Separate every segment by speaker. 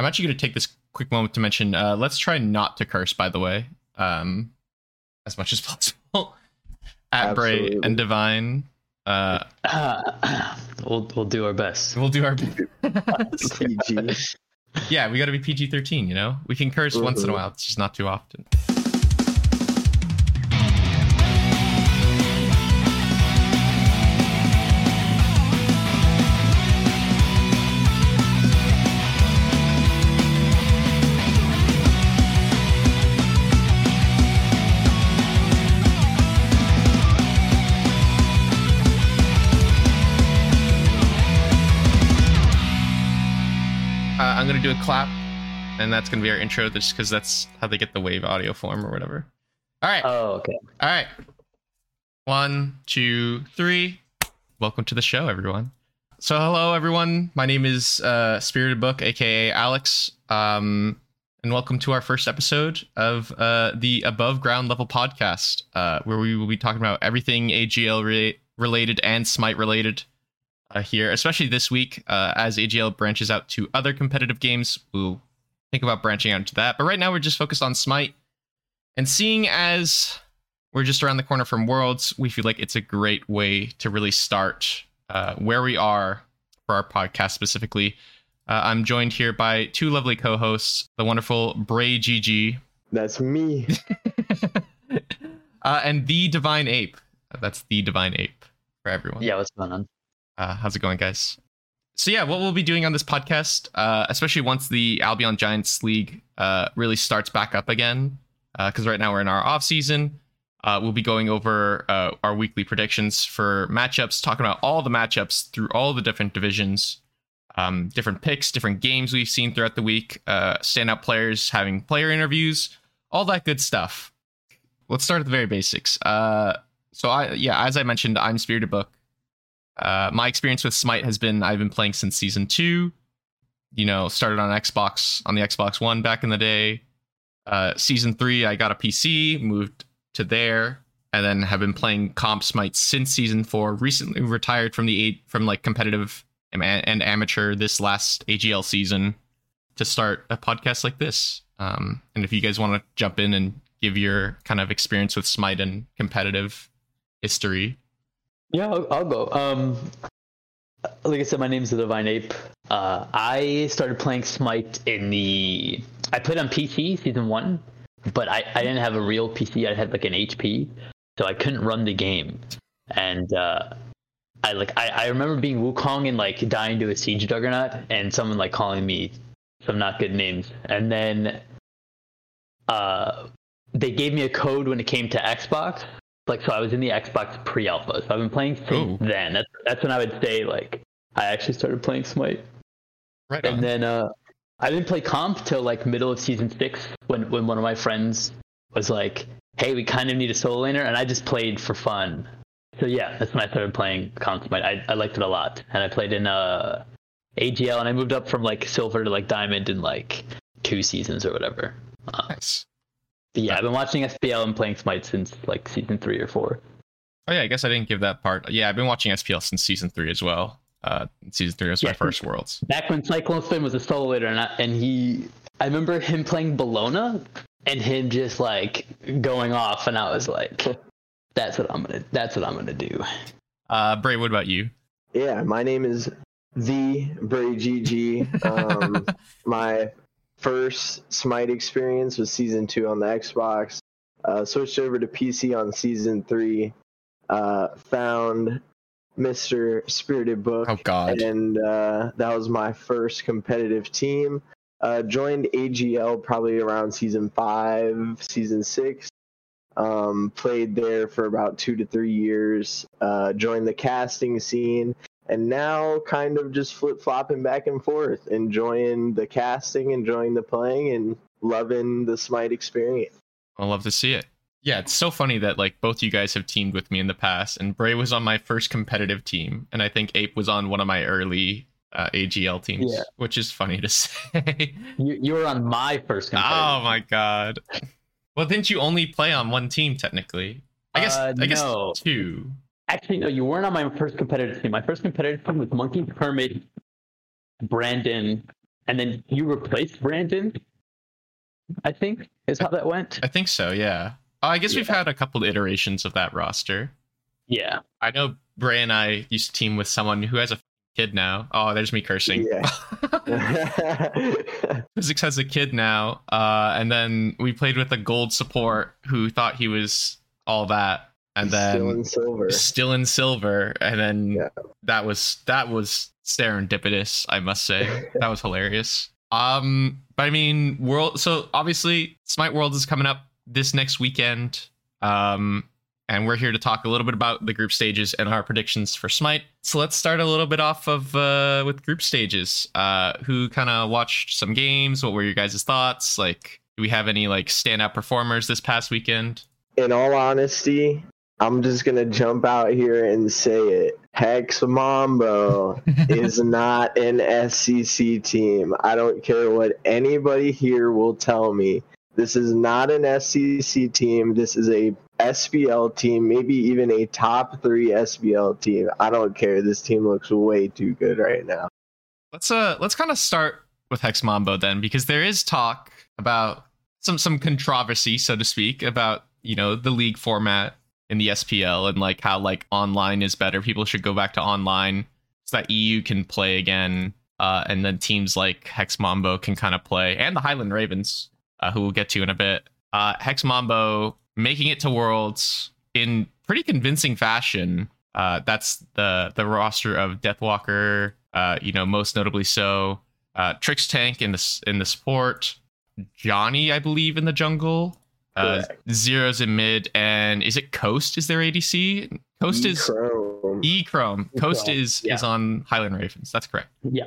Speaker 1: I'm actually going to take this quick moment to mention. Uh, let's try not to curse, by the way, um, as much as possible. At Bray and Divine, uh,
Speaker 2: we'll we'll do our best.
Speaker 1: we'll do our.
Speaker 3: PG.
Speaker 1: yeah, we got to be PG-13. You know, we can curse once in a while. It's just not too often. Clap, and that's gonna be our intro, just because that's how they get the wave audio form or whatever. All right,
Speaker 2: Oh, okay.
Speaker 1: all right. One, two, three. Welcome to the show, everyone. So, hello, everyone. My name is uh, Spirited Book, aka Alex, um, and welcome to our first episode of uh, the Above Ground Level podcast, uh, where we will be talking about everything AGL re- related and Smite related uh, here, especially this week uh, as AGL branches out to other competitive games. We'll think about branching out into that. But right now, we're just focused on Smite. And seeing as we're just around the corner from Worlds, we feel like it's a great way to really start uh, where we are for our podcast specifically. Uh, I'm joined here by two lovely co hosts, the wonderful Bray GG
Speaker 3: That's me.
Speaker 1: uh, and the Divine Ape. That's the Divine Ape for everyone.
Speaker 2: Yeah, what's going on?
Speaker 1: Uh, how's it going, guys? So yeah, what we'll be doing on this podcast, uh, especially once the Albion Giants League uh, really starts back up again, because right now we're in our off season. Uh, we'll be going over uh, our weekly predictions for matchups, talking about all the matchups through all the different divisions, um, different picks, different games we've seen throughout the week, uh, standout players, having player interviews, all that good stuff. Let's start at the very basics. Uh, so I, yeah, as I mentioned, I'm Spirited Book. Uh, my experience with Smite has been I've been playing since season two. You know, started on Xbox on the Xbox One back in the day. Uh, season three, I got a PC, moved to there, and then have been playing comp Smite since season four. Recently retired from the eight from like competitive and, amateur this last AGL season to start a podcast like this. Um, and if you guys want to jump in and give your kind of experience with Smite and competitive history,
Speaker 2: Yeah, I'll, I'll go. Um, like I said, my name's the Divine Ape. Uh, I started playing Smite in the. I played on PC season one, but I, I didn't have a real PC. I had like an HP, so I couldn't run the game. And uh, I like I, I remember being Wukong and like dying to a siege juggernaut, and someone like calling me some not good names. And then uh, they gave me a code when it came to Xbox. Like so, I was in the Xbox pre-alpha. So I've been playing since
Speaker 1: Ooh.
Speaker 2: then. That's that's when I would say like I actually started playing Smite.
Speaker 1: right?
Speaker 2: And
Speaker 1: on.
Speaker 2: then uh, I didn't play comp till like middle of season six when when one of my friends was like, "Hey, we kind of need a solo laner," and I just played for fun. So yeah, that's when I started playing comp Smite. I, I liked it a lot, and I played in uh, AGL, and I moved up from like silver to like diamond in like two seasons or whatever. Uh,
Speaker 1: nice.
Speaker 2: But yeah, I've been watching SPL and playing Smite since like season three or four.
Speaker 1: Oh yeah, I guess I didn't give that part. Yeah, I've been watching SPL since season three as well. Uh, season three was my first Worlds.
Speaker 2: back when Cyclone Spin was a solo laner, and, I, and he, I remember him playing Bellona and him just like going off, and I was like, "That's what I'm gonna. That's what I'm gonna do."
Speaker 1: Uh, Bray, what about you?
Speaker 3: Yeah, my name is the Bray GG. Um, my first Smite experience was season two on the Xbox. Uh, switched over to PC on season three. Uh, found Mr. Spirited Book,
Speaker 1: Oh God.
Speaker 3: and uh, that was my first competitive team. Uh, joined AGL probably around season five, season six. Um, played there for about two to three years. Uh, joined the casting scene, and now kind of just flip flopping back and forth, enjoying the casting, enjoying the playing, and loving the Smite experience.
Speaker 1: I love to see it. Yeah, it's so funny that like both you guys have teamed with me in the past, and Bray was on my first competitive team, and I think Ape was on one of my early uh, AGL teams,
Speaker 2: Yeah.
Speaker 1: which is funny to say.
Speaker 2: You, you were on my first. competitive.
Speaker 1: oh my God. Well, didn't you only play on one team technically? I guess.
Speaker 2: Uh,
Speaker 1: I guess
Speaker 2: no.
Speaker 1: two.
Speaker 2: Actually, no, you weren't on my first competitive team. My first competitive team was Monkey Kermit, Brandon, and then you replaced Brandon. I think is how that went.
Speaker 1: I think so. Yeah. I guess we've had a couple iterations of that roster.
Speaker 2: Yeah.
Speaker 1: I know Bray and I used to team with someone who has a kid now. Oh, there's me cursing.
Speaker 3: Yeah.
Speaker 1: Physics has a kid now, uh, and then we played with a gold support who thought he was all that, and then
Speaker 3: Still in silver.
Speaker 1: still in silver, and then
Speaker 3: Yeah.
Speaker 1: that was that was serendipitous, I must say. that was hilarious. Um, but I mean, world. So obviously, Smite World is coming up this next weekend. Um, and we're here to talk a little bit about the group stages and our predictions for Smite. So let's start a little bit off of uh, with group stages. Uh, who kind of watched some games? What were your guys' thoughts? Like, do we have any like standout performers this past weekend?
Speaker 3: In all honesty, I'm just gonna jump out here and say it. Hex Mambo is not an SCC team. I don't care what anybody here will tell me. This is not an SCC team. This is a SPL team, maybe even a top three SPL team. I don't care. This team looks way too good right now.
Speaker 1: Let's uh let's kind of start with Hex Mambo then, because there is talk about some some controversy, so to speak, about you know the league format in the SPL and like how like online is better. People should go back to online so that EU can play again, uh, and then teams like Hex Mambo can kind of play, and the Highland Ravens, uh, who we'll get to in a bit. Uh, Hex Mambo making it to Worlds in pretty convincing fashion. Uh, that's the the roster of Deathwalker, uh, you know, most notably so. Uh, Trix Tank in the in the support, Johnny, I believe, in the jungle. Uh, zeros in mid, and is it Coast? Is their ADC? Coast is
Speaker 3: Chrome.
Speaker 1: E Chrome. Coast
Speaker 2: Chrome,
Speaker 1: is
Speaker 2: yeah.
Speaker 1: is on Highland Ravens. That's correct.
Speaker 2: Yeah.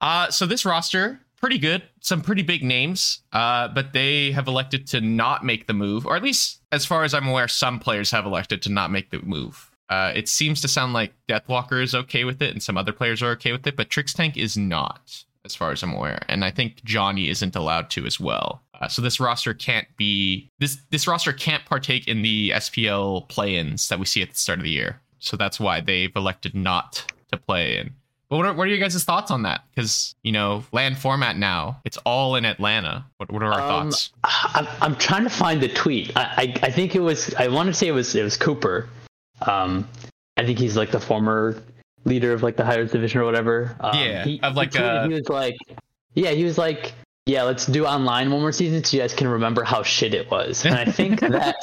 Speaker 1: Uh, so this roster pretty good, some pretty big names. Uh, but they have elected to not make the move, or at least as far as I'm aware, some players have elected to not make the move. Uh, it seems to sound like Deathwalker is okay with it, and some other players are okay with it, but Trix Tank is not, as far as I'm aware, and I think Johnny isn't allowed to as well. Uh, so this roster can't be this this roster can't partake in the SPL play-ins that we see at the start of the year. So that's why they've elected not to play in. But what are, what are your guys' thoughts on that? Because you know, LAN format now, it's all in Atlanta. What what are our
Speaker 2: Um,
Speaker 1: thoughts?
Speaker 2: I'm, I'm trying to find the tweet. I, I, I think it was. I want to say it was it was Cooper. Um, I think he's like the former leader of like the highest division or whatever. Um,
Speaker 1: Yeah,
Speaker 2: he,
Speaker 1: of,
Speaker 2: he tweeted-
Speaker 1: uh,
Speaker 2: he was like, yeah, he was like, yeah, let's do online one more season so you guys can remember how shit it was. And I think that.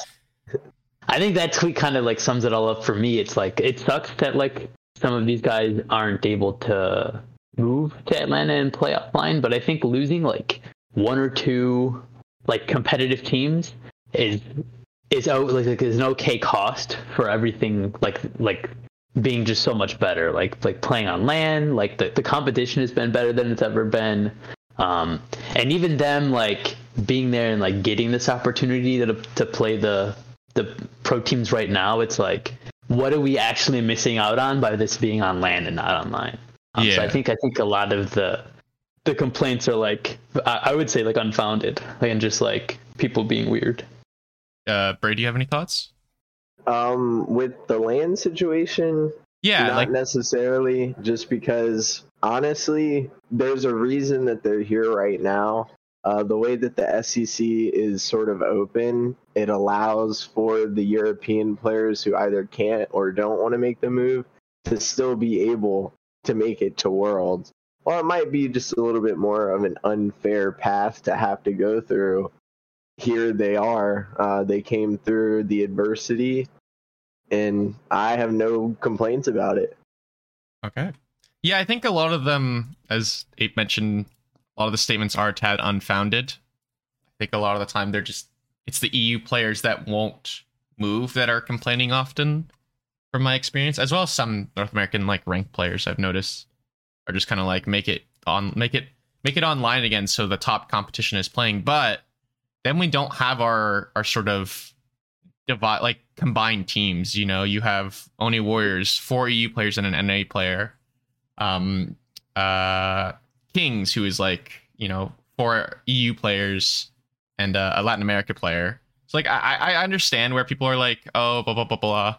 Speaker 2: I think that tweet kind of like sums it all up for me. It's like it sucks that like some of these guys aren't able to move to Atlanta and play offline, but I think losing like one or two like competitive teams is is oh, like, like is an okay cost for everything like like being just so much better like like playing on LAN like the, the competition has been better than it's ever been um and even them like being there and like getting this opportunity to to play the the pro teams right now it's like what are we actually missing out on by this being on LAN and not online um, so
Speaker 1: Yeah.
Speaker 2: i think i think a lot of the the complaints are like I, I would say like unfounded like and just like people being weird
Speaker 1: Uh, Bray, do you have any thoughts?
Speaker 3: Um, with the LAN situation,
Speaker 1: Yeah,
Speaker 3: not
Speaker 1: like
Speaker 3: necessarily just because honestly there's a reason that they're here right now uh, the way that the SCC is sort of open, it allows for the European players who either can't or don't want to make the move to still be able to make it to Worlds. Well, it might be just a little bit more of an unfair path to have to go through. Here they are. Uh, they came through the adversity, and I have no complaints about it.
Speaker 1: Okay. Yeah, I think a lot of them, as Ape mentioned, a lot of the statements are tad unfounded. I think a lot of the time they're just it's the EU players that won't move that are complaining often, from my experience, as well as some North American like ranked players I've noticed are just kind of like make it on make it make it online again so the top competition is playing, but then we don't have our our sort of divide like combined teams. You know, you have Oni Warriors, four EU players and an NA player. Um, uh, Kings, who is like you know four EU players and uh, a Latin America player. So like I I understand where people are like oh blah blah blah blah,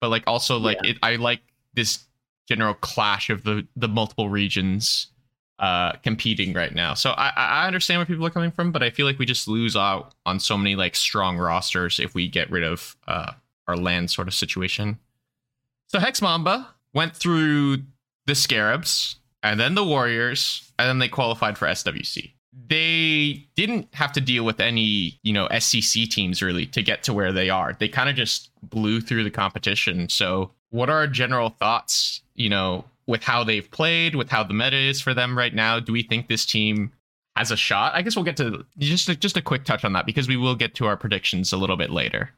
Speaker 1: but like also like it I like this general clash of the the multiple regions uh, competing right now. So I, I understand where people are coming from, but I feel like we just lose out on so many like strong rosters if we get rid of uh, our LAN sort of situation. So Hex Mambo went through the Scarabs and then the Warriors, and then they qualified for SWC. They didn't have to deal with any, you know, SCC teams really to get to where they are. They kind of just blew through the competition. So, what are general thoughts, you know, with how they've played, with how the meta is for them right now? Do we think this team has a shot? I guess we'll get to just a, just a quick touch on that because we will get to our predictions a little bit later.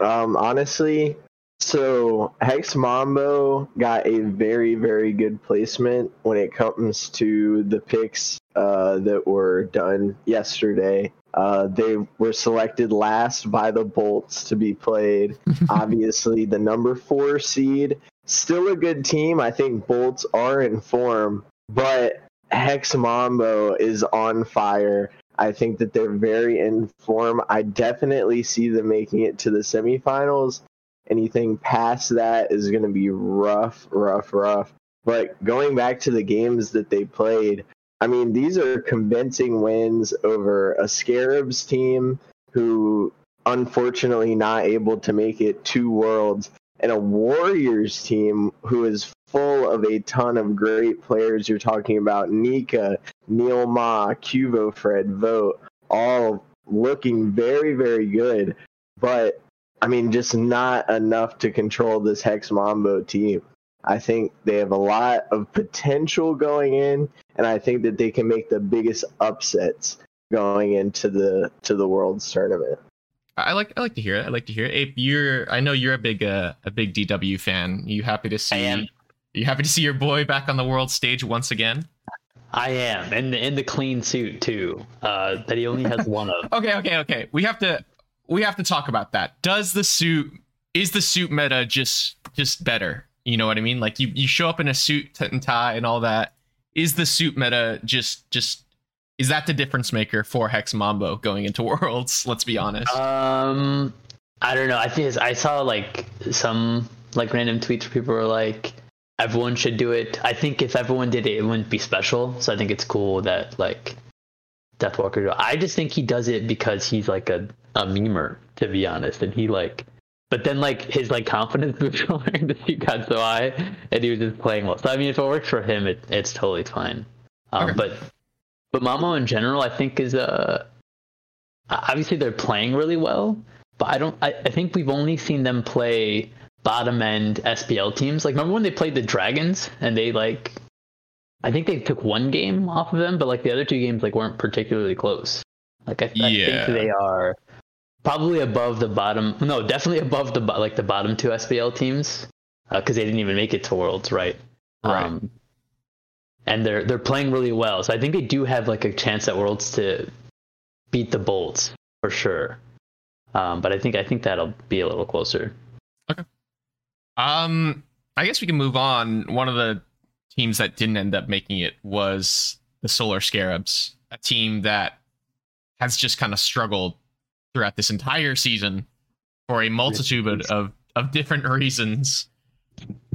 Speaker 3: Um, honestly, so Hex Mambo got a very, very good placement when it comes to the picks uh, that were done yesterday. Uh, they were selected last by the Bolts to be played. Obviously, the number four seed, still a good team. I think Bolts are in form, but Hex Mambo is on fire. I think that they're very in form. I definitely see them making it to the semifinals. Anything past that is going to be rough, rough, rough. But going back to the games that they played, I mean, these are convincing wins over a Scarabs team who unfortunately not able to make it to worlds and a Warriors team who is full of a ton of great players. You're talking about Nika, Neil Ma, Cuvo Fred, Vote, all looking very, very good. But I mean, just not enough to control this Hex Mambo team. I think they have a lot of potential going in, and I think that they can make the biggest upsets going into the to the World's tournament.
Speaker 1: I like I like to hear it. I like to hear it. Ape, you're I know you're a big uh, a big DW fan. You happy to see?
Speaker 2: I am.
Speaker 1: You happy to see your boy back on the world stage once again?
Speaker 2: I am, and in the clean suit too. Uh, that he only has one of.
Speaker 1: Okay, okay, okay. We have to we have to talk about that. Does the suit is the suit meta just just better? You know what I mean? Like you you show up in a suit and tie and all that. Is the suit meta just just is that the difference maker for Hex Mambo going into Worlds? Let's be honest.
Speaker 2: Um, I don't know. I think I saw like some like random tweets where people were like, everyone should do it. I think if everyone did it, it wouldn't be special. So I think it's cool that like Deathwalker. I just think he does it because he's like a a memer, to be honest, and he like. But then like his like confidence boost wearing the suit got so high, and he was just playing well. So I mean, if it works for him, it, it's totally fine. Um,
Speaker 1: Okay.
Speaker 2: But but Mambo in general, I think is uh obviously they're playing really well, but I don't. I, I think we've only seen them play bottom end SPL teams. Like remember when they played the Dragons and they like, I think they took one game off of them, but like the other two games like weren't particularly close. Like I, I
Speaker 1: Yeah.
Speaker 2: think they are probably above the bottom. No, definitely above the like the bottom two SPL teams because they didn't even make it to Worlds, right?
Speaker 1: Right.
Speaker 2: Um, and they're they're playing really well, so I think they do have like a chance at Worlds to beat the Bolts for sure. Um, but I think I think that'll be a little closer. Okay.
Speaker 1: Um, I guess we can move on. One of the teams that didn't end up making it was the Solar Scarabs, a team that has just kind of struggled throughout this entire season for a multitude of, of, different reasons.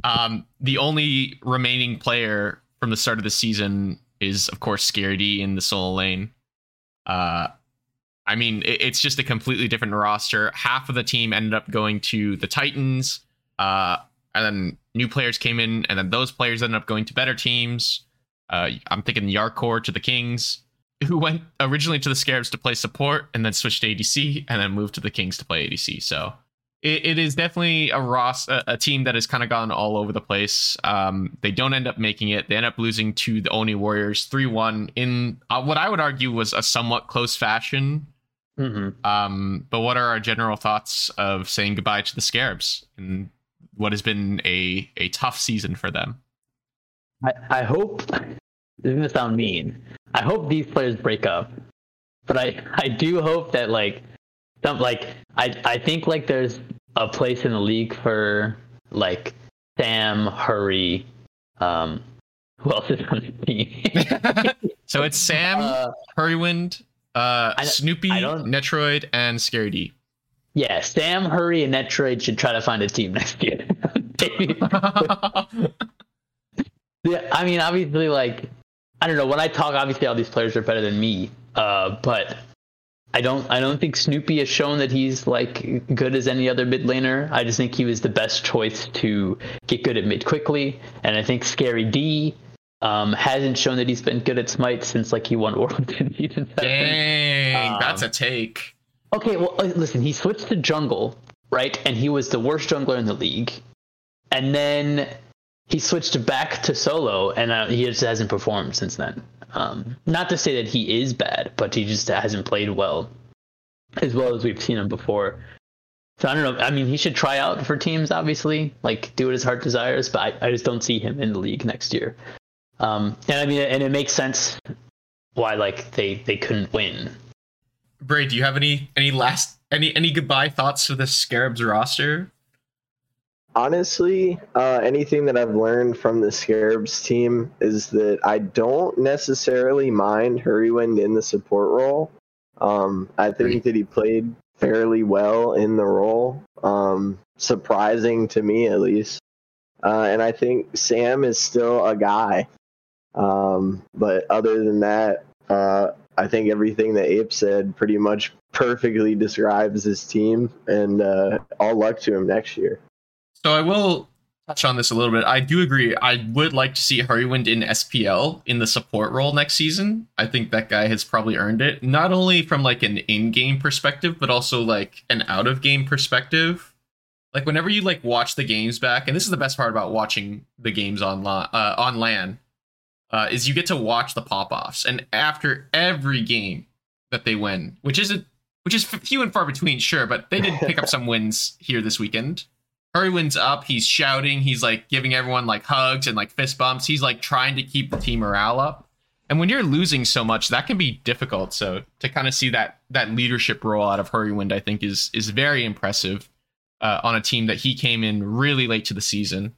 Speaker 1: Um, the only remaining player from the start of the season is, of course, Scary D in the solo lane. Uh, I mean, it, it's just a completely different roster. Half of the team ended up going to the Titans. Uh, and then new players came in, and then those players ended up going to better teams. Uh, I'm thinking Yarkor to the Kings, who went originally to the Scarabs to play support, and then switched to ADC, and then moved to the Kings to play ADC. So it, it is definitely a Ross, a, a team that has kind of gone all over the place. Um, they don't end up making it. They end up losing to the Oni Warriors three one in uh, what I would argue was a somewhat close fashion.
Speaker 2: Mm-hmm.
Speaker 1: Um, but what are our general thoughts of saying goodbye to the Scarabs and what has been a a tough season for them?
Speaker 2: I, I hope this is gonna sound mean. I hope these players break up, but I I do hope that like some like I I think like there's a place in the league for like Sam Hurry. Um, who else is on the team?
Speaker 1: so it's Sam,
Speaker 2: Uh,
Speaker 1: Hurrywind, uh,
Speaker 2: I
Speaker 1: Snoopy,
Speaker 2: I
Speaker 1: Netroid, and Scary D.
Speaker 2: yeah, Sam Hurry and Netroid should try to find a team next year. Yeah, I mean, obviously, like I don't know. When I talk, obviously all these players are better than me. Uh, but I don't I don't think Snoopy has shown that he's like good as any other mid laner. I just think he was the best choice to get good at mid quickly. And I think Scary D um, hasn't shown that he's been good at Smite since like he won Arlington season seven.
Speaker 1: Dang,
Speaker 2: Um,
Speaker 1: that's a take.
Speaker 2: Okay, well uh, listen, he switched to jungle, right? And he was the worst jungler in the league. And then he switched back to solo, and uh, he just hasn't performed since then. Um, not to say that he is bad, but he just hasn't played well, as well as we've seen him before. So I don't know. I mean, he should try out for teams, obviously, like do what his heart desires. But I, I just don't see him in the league next year. Um, and I mean, and it makes sense why like they they couldn't win.
Speaker 1: Bray, do you have any any last any any goodbye thoughts for the Scarabs roster?
Speaker 3: Honestly, uh, anything that I've learned from the Scarabs team is that I don't necessarily mind Hurrywind in the support role. Um, I think that he played fairly well in the role, um, surprising to me at least. Uh, and I think Sam is still a guy. Um, but other than that, uh, I think everything that Ape said pretty much perfectly describes his team, and uh, all luck to him next year.
Speaker 1: So I will touch on this a little bit. I do agree. I would like to see Hurrywind in SPL in the support role next season. I think that guy has probably earned it, not only from like an in-game perspective, but also like an out-of-game perspective. Like whenever you like watch the games back, and this is the best part about watching the games online uh, on LAN, uh, is you get to watch the pop-offs, and after every game that they win, which isn't which is few and far between, sure, but they did pick up some wins here this weekend. Hurrywind's up. He's shouting. He's like giving everyone like hugs and like fist bumps. He's like trying to keep the team morale up. And when you're losing so much, that can be difficult. So to kind of see that that leadership role out of Hurrywind, I think is is very impressive uh, on a team that he came in really late to the season.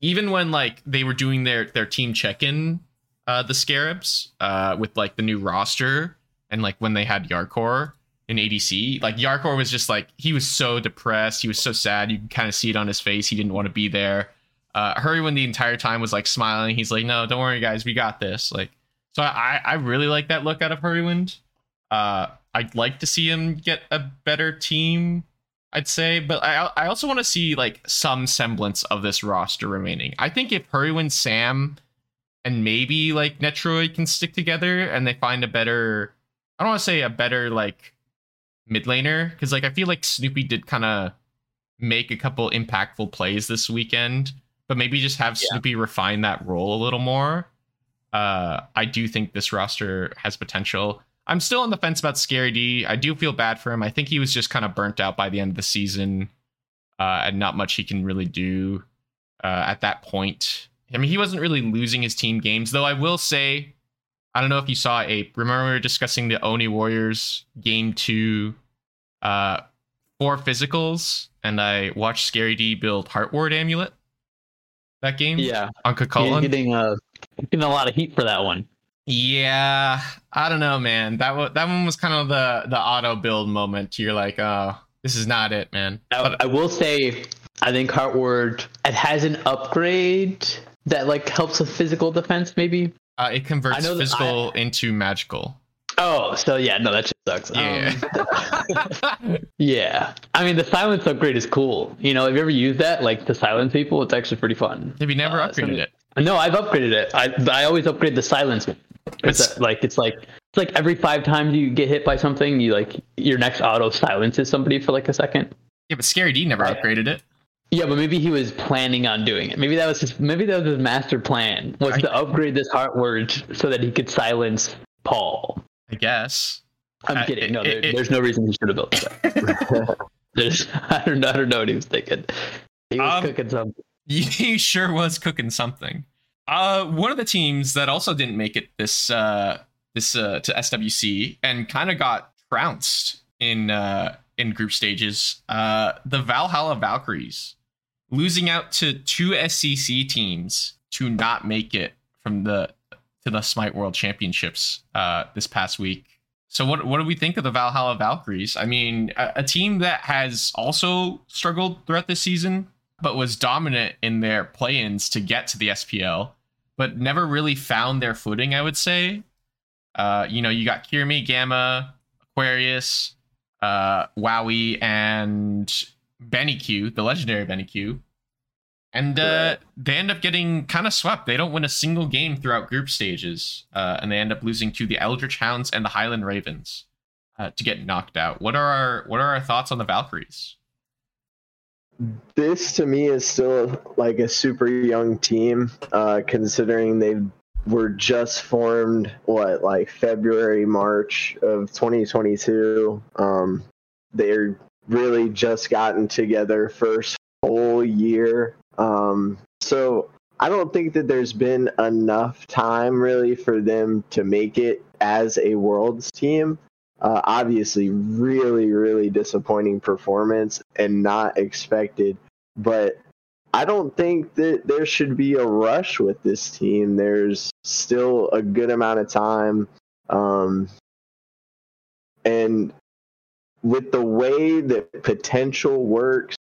Speaker 1: Even when like they were doing their their team check in, uh, the Scarabs uh, with like the new roster and like when they had Yarkor in ADC. Like Yarkor was just like he was so depressed. He was so sad. You can kind of see it on his face. He didn't want to be there. Uh, Hurrywin the entire time was like smiling. He's like, "No, don't worry, guys. We got this." Like, so I I really like that look out of Hurrywind. Uh, I'd like to see him get a better team. I'd say, but I I also want to see like some semblance of this roster remaining. I think if Hurrywind, Sam, and maybe like Netroid can stick together and they find a better I don't want to say a better like mid laner because like I feel like Snoopy did kind of make a couple impactful plays this weekend, but maybe just have
Speaker 2: Yeah.
Speaker 1: Snoopy refine that role a little more. Uh, I do think this roster has potential. I'm still on the fence about Scary D. I do feel bad for him. I think he was just kind of burnt out by the end of the season, uh, and not much he can really do uh, at that point. I mean, he wasn't really losing his team games, though. I will say, I don't know if you saw Ape. Remember we were discussing the Oni Warriors game two, uh, four physicals, and I watched Scary D build Heartward Amulet. That game,
Speaker 2: Yeah,
Speaker 1: on
Speaker 2: he's
Speaker 1: Kukulkan.
Speaker 2: getting uh getting a lot of heat for that one.
Speaker 1: Yeah, I don't know, man. That wa- that one was kind of the the auto build moment. You're like, oh, this is not it, man.
Speaker 2: I,
Speaker 1: But
Speaker 2: I will say, I think Heartward it has an upgrade that like helps with physical defense, maybe.
Speaker 1: uh, it converts
Speaker 2: I
Speaker 1: physical into magical.
Speaker 2: Oh, so yeah, no, that shit sucks.
Speaker 1: Yeah.
Speaker 2: Um, yeah. I mean, the silence upgrade is cool. You know, have you ever used that, like to silence people? It's actually pretty fun.
Speaker 1: Have you never
Speaker 2: Uh,
Speaker 1: upgraded
Speaker 2: so-
Speaker 1: it?
Speaker 2: No, I've upgraded it. I I always upgrade the silence. It's
Speaker 1: It's-
Speaker 2: like it's like it's like every five times you get hit by something, you like your next auto silences somebody for like a second.
Speaker 1: Yeah, but Scary D never
Speaker 2: Right.
Speaker 1: upgraded it.
Speaker 2: Yeah, but maybe he was planning on doing it. Maybe that was his. Maybe that was his master plan was
Speaker 1: I-
Speaker 2: to upgrade this Heartward so that he could silence Paul.
Speaker 1: I guess.
Speaker 2: I'm
Speaker 1: Uh,
Speaker 2: kidding. No,
Speaker 1: it-
Speaker 2: there,
Speaker 1: it-
Speaker 2: there's no reason he should have built that. There's, I don't know. I don't know what he was thinking. He was
Speaker 1: Um,
Speaker 2: cooking something.
Speaker 1: he sure was cooking something. Uh, one of the teams that also didn't make it this uh this uh to SWC and kind of got trounced in uh in group stages. Uh, the Valhalla Valkyries losing out to two SCC teams to not make it from the to the Smite World Championships uh this past week. So what what do we think of the Valhalla Valkyries? I mean, a, a team that has also struggled throughout this season, but was dominant in their play-ins to get to the SPL, but never really found their footing. I would say. Uh, you know, you got Kirimi, Gamma, Aquarius, uh, Wowie, and Benny Q, the legendary Benny Q. And uh, they end up getting kind of swept. They don't win a single game throughout group stages, uh, and they end up losing to the Eldritch Hounds and the Highland Ravens uh, to get knocked out. What are our What are our thoughts on the Valkyries?
Speaker 3: This to me is still like a super young team, uh, considering they were just formed. What like February, March of 2022. Um, they're really just gotten together first whole year um, so I don't think that there's been enough time really for them to make it as a world's team. Uh, obviously, really, really disappointing performance and not expected. But I don't think that there should be a rush with this team. There's still a good amount of time. Um, and with the way that potential works,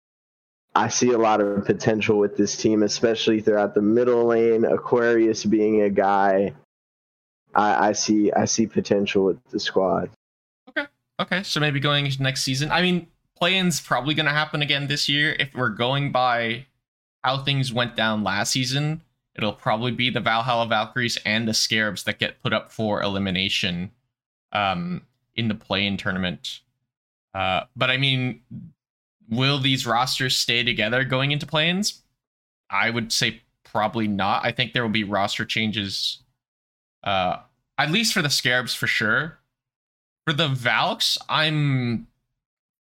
Speaker 3: I see a lot of potential with this team, especially throughout the middle lane. Aquarius being a guy, I, I see I see potential with the squad.
Speaker 1: Okay, okay. So maybe going next season. I mean, play-ins probably going to happen again this year. If we're going by how things went down last season, it'll probably be the Valhalla Valkyries and the Scarabs that get put up for elimination um, in the play-in tournament. Uh, but I mean, will these rosters stay together going into play-ins? I would say probably not. I think there will be roster changes, uh, at least for the Scarabs for sure. For the Valks, I'm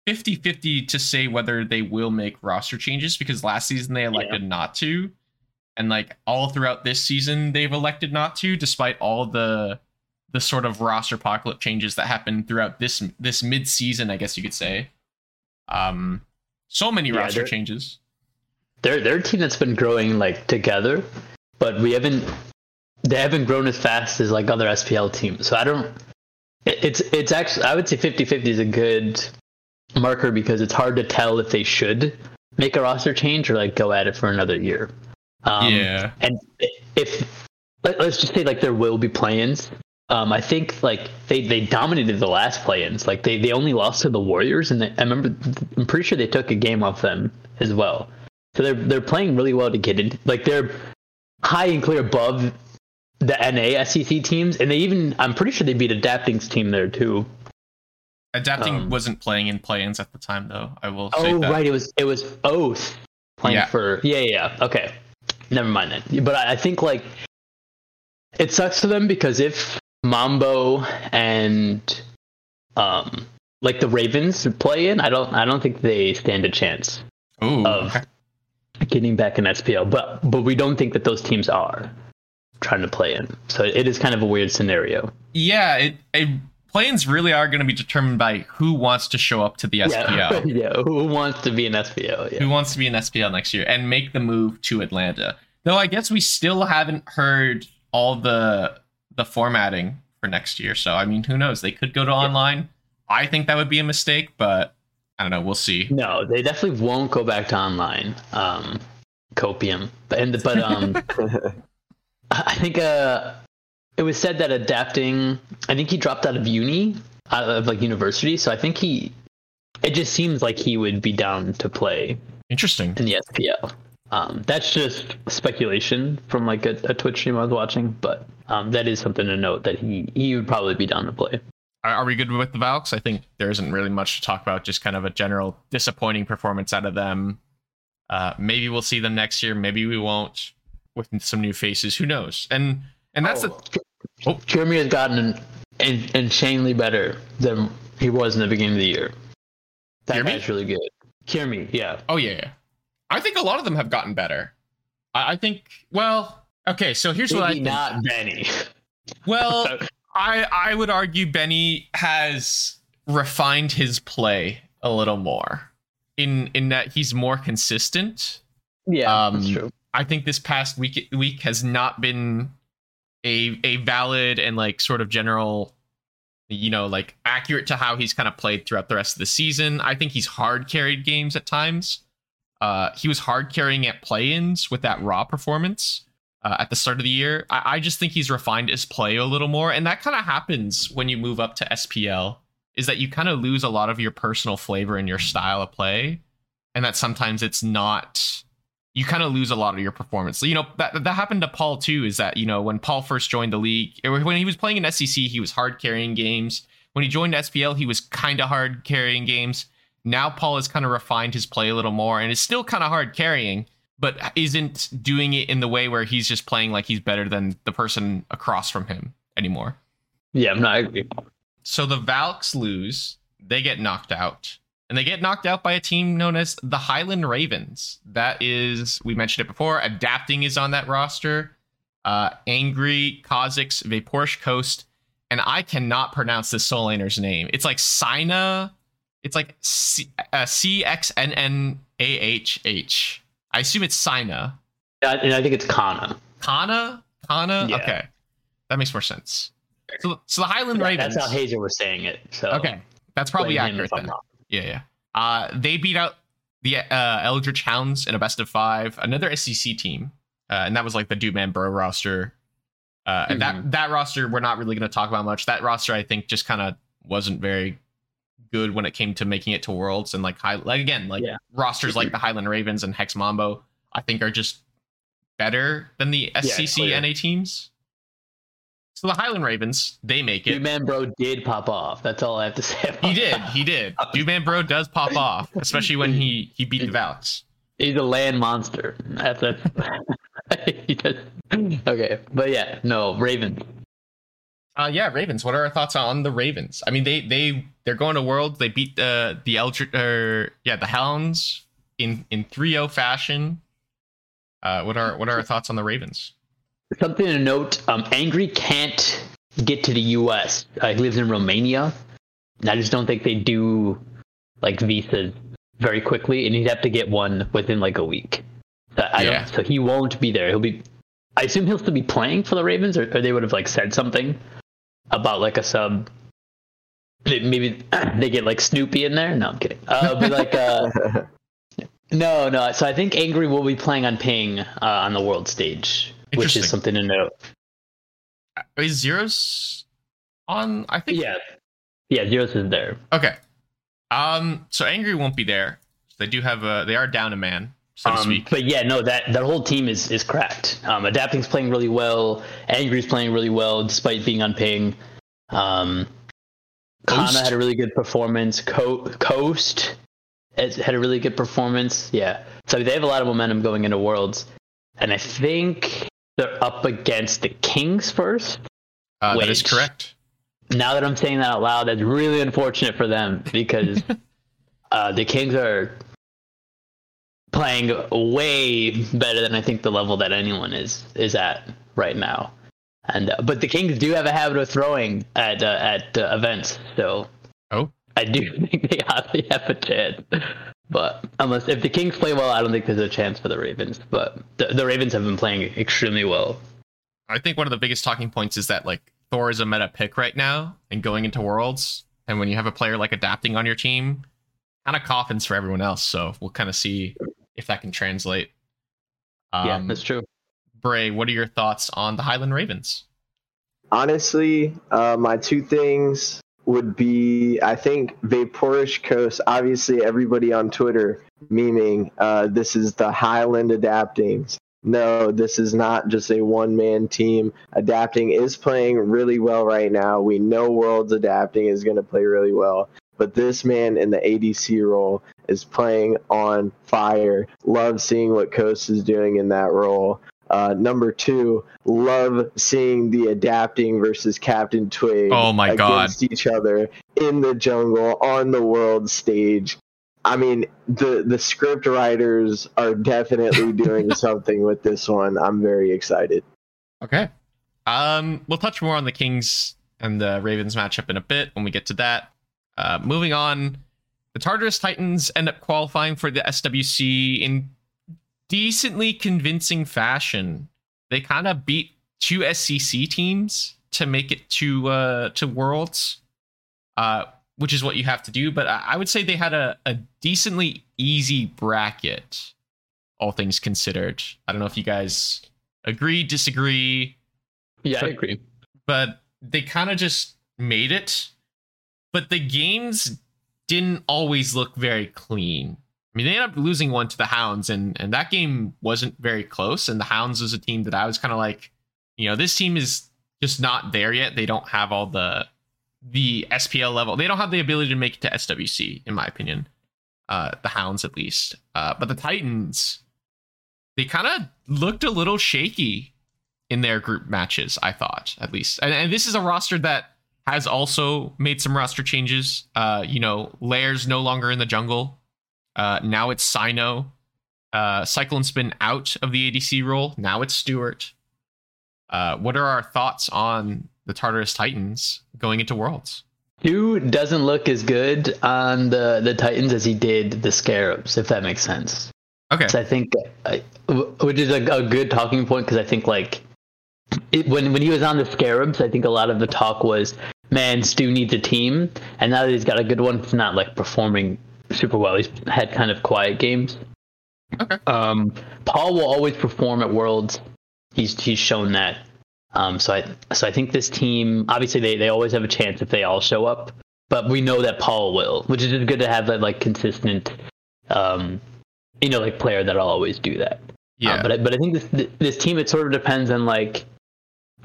Speaker 1: 50 50 to say whether they will make roster changes because last season they elected yeah. not to. And like all throughout this season, they've elected not to, despite all the the sort of roster apocalypse changes that happened throughout this this mid season, I guess you could say. Um, so many yeah, roster changes.
Speaker 2: They're they're a team that's been growing like together, but we haven't they haven't grown as fast as like other SPL teams. So I don't it's it's actually I would say 50-50 is a good marker because it's hard to tell if they should make a roster change or like go at it for another year.
Speaker 1: Um, yeah.
Speaker 2: And if let, us just say like there will be plans um, I think like they, they dominated the last play-ins. Like they, they only lost to the Warriors, and they, I remember I'm pretty sure they took a game off them as well. So they're they're playing really well to get in. Like they're high and clear above the NA SCC teams, and they even I'm pretty sure they beat Adapting's team there too.
Speaker 1: Adapting um, wasn't playing in play-ins at the time, though. I will.
Speaker 2: Oh right, it was it was Oath playing yeah. for yeah yeah okay. Never mind then. But I, I think like it sucks for them because if Mambo and um like the Ravens play in, I don't I don't think they stand a chance
Speaker 1: Ooh,
Speaker 2: of okay. getting back in SPL. But but we don't think that those teams are trying to play in. So it is kind of a weird scenario.
Speaker 1: Yeah, it, it plans really are going to be determined by who wants to show up to the
Speaker 2: SPL. Yeah, yeah who wants to be an SPL? Yeah.
Speaker 1: Who wants to be an SPL next year and make the move to Atlanta? Though I guess we still haven't heard all the the formatting for next year. So I mean, who knows? They could go to online. I think that would be a mistake, but I don't know. We'll see.
Speaker 2: No, they definitely won't go back to online. Um, copium, but and but um, I think uh, it was said that adapting. I think he dropped out of uni, out of like university. So I think he. It just seems like he would be down to play.
Speaker 1: Interesting
Speaker 2: in the SPL. Um, that's just speculation from like a, a, Twitch stream I was watching, but um, that is something to note that he he would probably be down to play.
Speaker 1: Are, we good with the Valks? I think there isn't really much to talk about. Just kind of a general disappointing performance out of them. Uh, maybe we'll see them next year. Maybe we won't with some new faces. Who knows? And and that's
Speaker 2: oh, the. Oh. Jeremy has gotten in, insanely better than he was in the beginning of the year. That guy's really good. Kirmi, yeah.
Speaker 1: Oh yeah, yeah. I think a lot of them have gotten better. I, I think. Well, okay. So here's Maybe what I think.
Speaker 2: not Benny.
Speaker 1: Well, I I would argue Benny has refined his play a little more in in that he's more consistent.
Speaker 2: Yeah, um, that's true.
Speaker 1: I think this past week week has not been a a valid and like sort of general you know like accurate to how he's kind of played throughout the rest of the season. I think he's hard carried games at times. Uh, he was hard carrying at play-ins with that raw performance. uh, at the start of the year. I, I just think he's refined his play a little more, and that kind of happens when you move up to SPL. Is that you kind of lose a lot of your personal flavor and your style of play, and that sometimes it's not. You kind of lose a lot of your performance. You know that that happened to Paul too. Is that you know when Paul first joined the league, when he was playing in SCC, he was hard carrying games. When he joined SPL, he was kind of hard carrying games. Now Paul has kind of refined his play a little more, and is still kind of hard carrying but isn't doing it in the way where he's just playing like he's better than the person across from him anymore.
Speaker 2: Yeah, I'm not.
Speaker 1: So the Valks lose, they get knocked out. And they get knocked out by a team known as the Highland Ravens. That is, we mentioned it before, adapting is on that roster. Uh, Angry, Kha'Zix, Vaporish Coast, and I cannot pronounce this soul laner's name. It's like Sina. It's like C X N N A H H. I assume it's Sina.
Speaker 2: and I think it's Kana.
Speaker 1: Kana? Kana?
Speaker 2: Yeah.
Speaker 1: Okay. That makes more sense. So, so the Highland Ravens.
Speaker 2: That's how Hazer was saying it. So
Speaker 1: Okay. That's probably accurate then. Yeah, yeah. Uh, they beat out the uh, Eldritch Hounds in a best of five, another SCC team, uh, and that was like the Dude Man Bro roster. Uh, and that that roster we're not really going to talk about much. That roster I think just kind of wasn't very good when it came to making it to Worlds and like high like again like
Speaker 2: Yeah.
Speaker 1: rosters like the Highland Ravens and Hex Mambo I think are just better than the SCC
Speaker 2: clear.
Speaker 1: NA teams. So the Highland Ravens they make it.
Speaker 2: Dude, man, bro, did pop off. That's all I have to say. About
Speaker 1: He did. He did. Duman Bro does pop off, especially when he he beat the Valks.
Speaker 2: He's a LAN monster. That's does. Okay, but yeah, no Ravens.
Speaker 1: Uh, yeah, Ravens. What are our thoughts on the Ravens? I mean, they they they're going to Worlds. They beat the the Eldritch, or yeah, the Hounds in in 3-0 fashion. Uh, what are what are our thoughts on the Ravens?
Speaker 2: Something to note: um, Angry can't get to the U.S. Uh, he lives in Romania. And I just don't think they do like visas very quickly, and he'd have to get one within like a week. So,
Speaker 1: Yeah.
Speaker 2: so he won't be there. He'll be. I assume he'll still be playing for the Ravens, or, or they would have like said something about like a sub. Maybe they get like Snoopy in there. No, I'm kidding. Uh, but like uh, no, no. So I think Angry will be playing on Ping uh, on the world stage, which is something to note.
Speaker 1: Is Zeros on? I think.
Speaker 2: Yeah, yeah. Zeros is there.
Speaker 1: Okay. Um. So Angry won't be there. They do have a. They are down a man, so to
Speaker 2: Um,
Speaker 1: speak.
Speaker 2: but yeah, no, that that whole team is is cracked. Um, Adapting's playing really well. Angry's playing really well despite being on ping. Um, Kana had a really good performance. Co- Coast has had a really good performance. Yeah, so they have a lot of momentum going into Worlds, and I think they're up against the Kings first.
Speaker 1: Uh, that is correct.
Speaker 2: Now that I'm saying that out loud, that's really unfortunate for them because uh, the Kings are playing way better than I think the level that anyone is is at right now. And uh, but the Kings do have a habit of throwing at uh, at uh, events, so
Speaker 1: Oh.
Speaker 2: I do think they have, they have a chance. But unless if the Kings play well, I don't think there's a chance for the Ravens. But the, the Ravens have been playing extremely well.
Speaker 1: I think one of the biggest talking points is that like Thor is a meta pick right now and going into Worlds, and when you have a player like adapting on your team, kind of coffins for everyone else. So we'll kind of see if that can translate. Um,
Speaker 2: yeah, that's true.
Speaker 1: Bray, what are your thoughts on the Highland Ravens?
Speaker 3: Honestly, uh, my two things would be I think Vaporish Coast. Obviously, everybody on Twitter memeing uh, this is the Highland Adaptings. No, this is not just a one man team. Adapting is playing really well right now. We know Worlds Adapting is going to play really well. But this man in the ADC role is playing on fire. Love seeing what Coast is doing in that role. Uh, number two, love seeing the adapting versus Captain Twig
Speaker 1: Oh my God.
Speaker 3: against each other in the jungle on the world stage. I mean, the the script writers are definitely doing something with this one. I'm very excited.
Speaker 1: Okay. Um, we'll touch more on the Kings and the Ravens matchup in a bit when we get to that. Uh, moving on, the Tartarus Titans end up qualifying for the SWC in decently convincing fashion. They kind of beat two SCC teams to make it to uh, to Worlds, uh, which is what you have to do. But I I would say they had a, a decently easy bracket, all things considered. I don't know if you guys agree, disagree.
Speaker 2: Yeah,
Speaker 1: But-
Speaker 2: I agree.
Speaker 1: but they kind of just made it. But the games didn't always look very clean. I mean, they ended up losing one to the Hounds, and and that game wasn't very close. And the Hounds was a team that I was kind of like, you know, this team is just not there yet. They don't have all the the SPL level. They don't have the ability to make it to SWC, in my opinion. Uh, the Hounds, at least. Uh, but the Titans, they kind of looked a little shaky in their group matches, I thought, at least. And, and this is a roster that has also made some roster changes. Uh, you know, Lairs no longer in the jungle. Uh, now it's Sino. Uh, Cyclone's been out of the ADC role. Now it's Stewart. Uh, what are our thoughts on the Tartarus Titans going into Worlds?
Speaker 2: Stu doesn't look as good on the the Titans as he did the Scarabs, if that makes sense.
Speaker 1: Okay.
Speaker 2: So I think, I, which is a, a good talking point because I think like it, when when he was on the Scarabs, I think a lot of the talk was, man, Stu needs a team, and now that he's got a good one, it's not like performing super well. He's had kind of quiet games.
Speaker 1: Okay.
Speaker 2: Um, Paul will always perform at Worlds. He's he's shown that. Um, so I so I think this team obviously they, they always have a chance if they all show up, but we know that Paul will, which is just good to have that like consistent, um, you know, like player that'll always do that.
Speaker 1: Yeah.
Speaker 2: Uh, but I, but I think this this team it sort of depends on like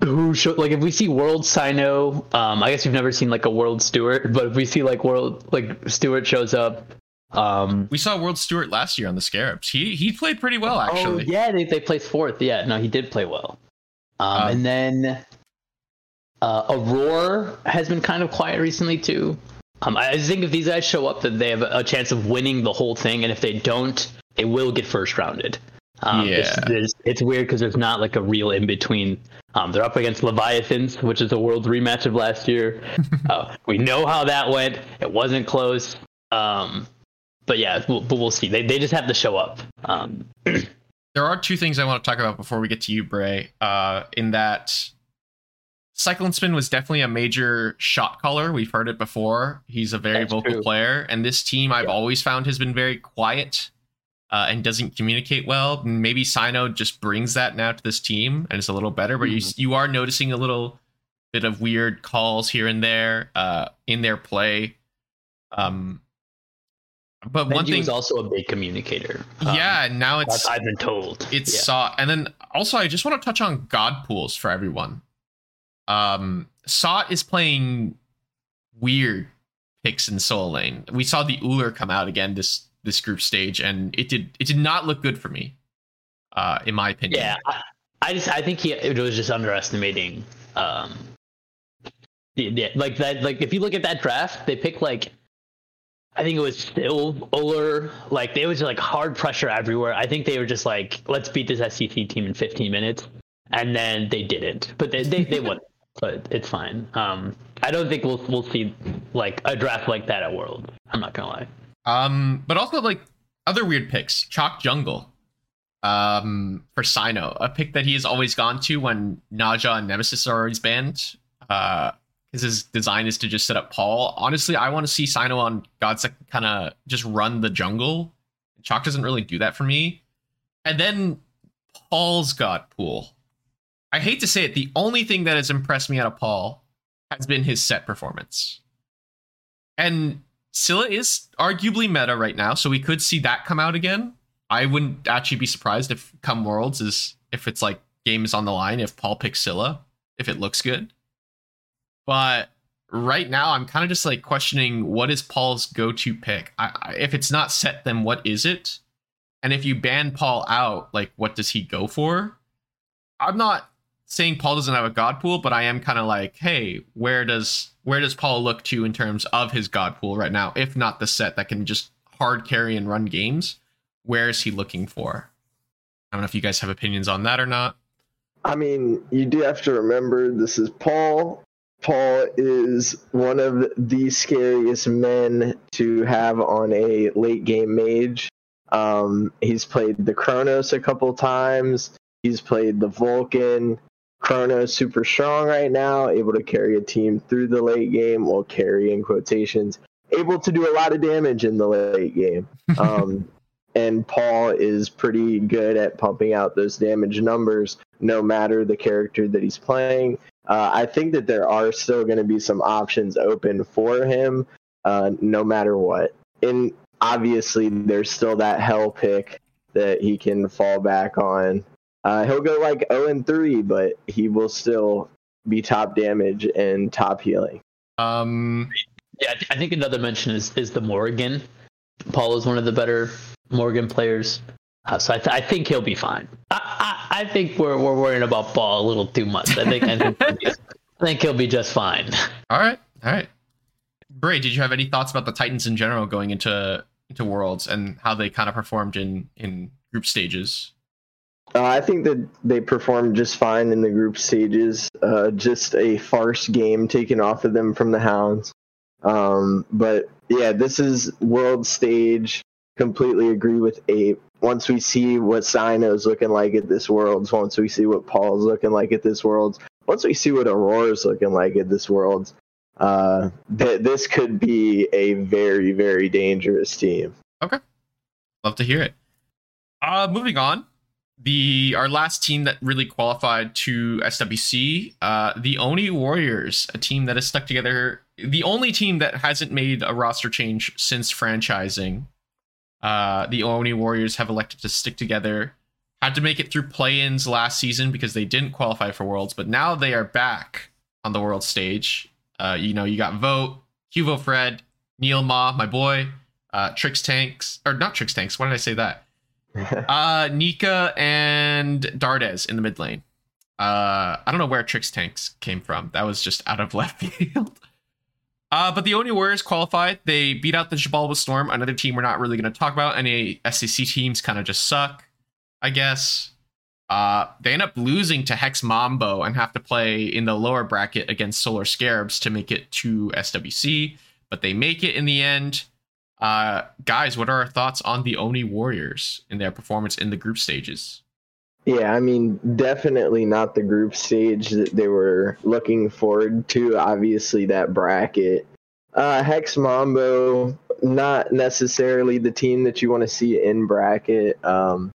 Speaker 2: who show like if we see World Sino, um, I guess we've never seen like a World Stewart, but if we see like World like Stewart shows up, um,
Speaker 1: we saw World Stewart last year on the Scarabs. He he played pretty well actually.
Speaker 2: Oh, yeah, they, they placed fourth. Yeah, no, he did play well. Um,
Speaker 1: Um,
Speaker 2: and then uh, Aurora has been kind of quiet recently too. Um, I think if these guys show up, that they have a chance of winning the whole thing, and if they don't, they will get first rounded. Um, it's,
Speaker 1: Yeah.
Speaker 2: there's- it's weird because there's not like a real in between. Um, they're up against Leviathans, which is a world rematch of last year. uh, we know how that went. It wasn't close. Um, but yeah, we'll, but we'll see. They, they just have to show up. Um,
Speaker 1: there are two things I want to talk about before we get to you, Bray. Uh, in that CycloneSpin was definitely a major shot caller. We've heard it before. He's a very
Speaker 2: That's
Speaker 1: vocal
Speaker 2: true.
Speaker 1: player, and this team I've
Speaker 2: Yeah.
Speaker 1: always found has been very quiet uh, and doesn't communicate well. Maybe Sino just brings that now to this team and it's a little better. But you
Speaker 2: Mhm.
Speaker 1: you are noticing a little bit of weird calls here and there uh, in their play. Um, but one thing,
Speaker 2: was also a big communicator. Um,
Speaker 1: yeah, now it's
Speaker 2: I've been told.
Speaker 1: it's
Speaker 2: yeah.
Speaker 1: saw and then also i just want to touch on god pools for everyone um Sot is playing weird picks in solo lane we saw the Ullr come out again this this group stage and it did it did not look good for me uh in my opinion
Speaker 2: Yeah, I, I just I think he it was just underestimating. Um, the, the, like that. Like if you look at that draft, they pick like. I think it was still Ullr. Like they was like hard pressure everywhere. I think they were just like, let's beat this SCC team in 15 minutes, and then they didn't. But they they, they won. But it's fine. Um, I don't think we'll we'll see like a draft like that at World. I'm not gonna lie.
Speaker 1: Um, but also like other weird picks. Chaac Jungle. Um, for Sino, a pick that he has always gone to when Ne Zha and Nemesis are always banned. Uh, because his design is to just set up Paul. Honestly, I want to see Sino on Godsec kind of just run the jungle. Chaac doesn't really do that for me. And then Paul's God pool. I hate to say it, the only thing that has impressed me out of Paul has been his set performance. And Scylla is arguably meta right now, so we could see that come out again. I wouldn't actually be surprised if come Worlds is if it's like games on the line if Paul picks Scylla, if it looks good. But right now, I'm kind of just like questioning what is Paul's go-to pick. I, I, if it's not set, then what is it? And if you ban Paul out, like what does he go for? I'm not saying Paul doesn't have a god pool, but I am kind of like, hey, where does where does Paul look to in terms of his god pool right now? If not the set that can just hard carry and run games, where is he looking for? I don't know if you guys have opinions on that or not.
Speaker 3: I mean, you do have to remember this is Paul. Paul is one of the scariest men to have on a late game mage. Um, he's played the Chronos a couple times. He's played the Vulcan. Chronos super strong right now, able to carry a team through the late game, well, carry in quotations, able to do a lot of damage in the late game. Um, and Paul is pretty good at pumping out those damage numbers no matter the character that he's playing. Uh, I think that there are still going to be some options open for him, uh, no matter what. And obviously, there's still that Hel pick that he can fall back on. Uh, he'll go like 0 and 3, but he will still be top damage and top healing.
Speaker 1: Um,
Speaker 2: Yeah, I think another mention is is the Morgan. Paul is one of the better Morgan players, uh, so I, th- I think he'll be fine. I, I, I think we're we're worrying about Paul a little too much. I think I think, he'll be- I think he'll be just fine.
Speaker 1: all right, all right. Bray, did you have any thoughts about the Titans in general going into into Worlds and how they kind of performed in in group stages?
Speaker 3: Uh, I think that they performed just fine in the group stages. Uh, just a farce game taken off of them from the Hounds. Um, but yeah, this is world stage. Completely agree with Ape. Once we see what Sino's looking like at this Worlds, once we see what Paul's looking like at this Worlds, once we see what Aurora's looking like at this Worlds, uh, th- this could be a very, very dangerous team. Okay.
Speaker 1: Love to hear it. Uh, moving on. The our last team that really qualified to SWC, uh, the Oni Warriors, a team that has stuck together. The only team that hasn't made a roster change since franchising. Uh, the Oni Warriors have elected to stick together. Had to make it through play-ins last season because they didn't qualify for Worlds, but now they are back on the world stage. Uh, you know, you got Vote, Hugo Fred, Neil Ma, my boy, uh, Trix Tanks, or not Tricks Tanks. Why did I say that? Uh, Nika and Dardes in the mid lane. Uh, I don't know where Trix Tanks came from. That was just out of left field. Uh, but the Oni Warriors qualified. They beat out the Jabal with Storm, another team we're not really going to talk about. Any SCC teams kind of just suck, I guess. Uh, they end up losing to Hex Mambo and have to play in the lower bracket against Solar Scarabs to make it to SWC, but they make it in the end. Uh, guys, what are our thoughts on the Oni Warriors and their performance in the group stages?
Speaker 3: Yeah, I mean, definitely not the group stage that they were looking forward to. Obviously, that bracket. Uh, Hex Mambo, not necessarily the team that you want to see in bracket, um,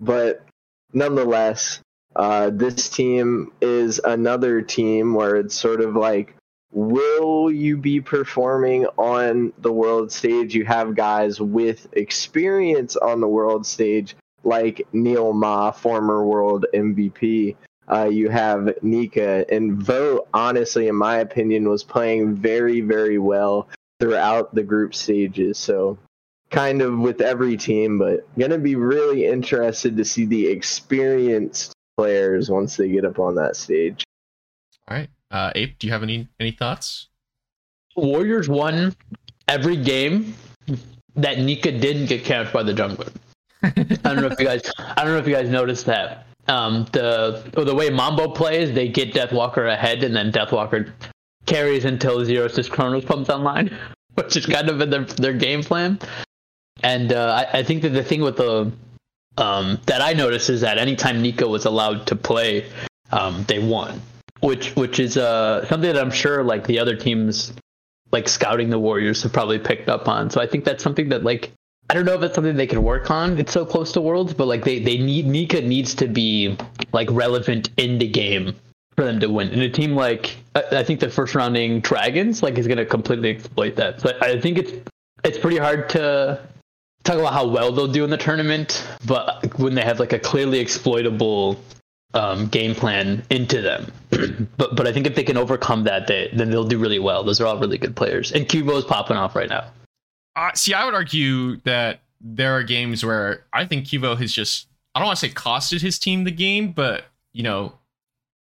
Speaker 3: but nonetheless, uh, this team is another team where it's sort of like, will you be performing on the world stage? You have guys with experience on the world stage like Neil Ma, former world MVP. Uh, you have Nika and Vote. Honestly, in my opinion, was playing very, very well throughout the group stages. So, kind of with every team, but gonna be really interested to see the experienced players once they get up on that stage.
Speaker 1: All right, uh, Ape, do you have any any thoughts?
Speaker 2: Warriors won every game that Nika didn't get camped by the jungler. I don't know if you guys I don't know if you guys noticed that. Um, the the way Mambo plays, they get Deathwalker ahead, and then Deathwalker carries until Zeros' Chronos comes online, which is kind of in their their game plan. And uh, I, I think that the thing with the um, that I noticed is that anytime Nika was allowed to play, um, they won, which which is uh, something that I'm sure like the other teams like scouting the Warriors have probably picked up on. So I think that's something that like I don't know if it's something they can work on. It's so close to Worlds, but like they they need Nika needs to be like relevant in the game for them to win. And a team like I, I think the first rounding Dragons like is going to completely exploit that. So I, I think it's it's pretty hard to talk about how well they'll do in the tournament, but when they have like a clearly exploitable um, game plan into them. but but I think if they can overcome that, they, then they'll do really well. Those are all really good players, and Cuvo is popping off right now.
Speaker 1: Uh, see, I would argue that there are games where I think Kivo has just, I don't want to say costed his team the game, but, you know,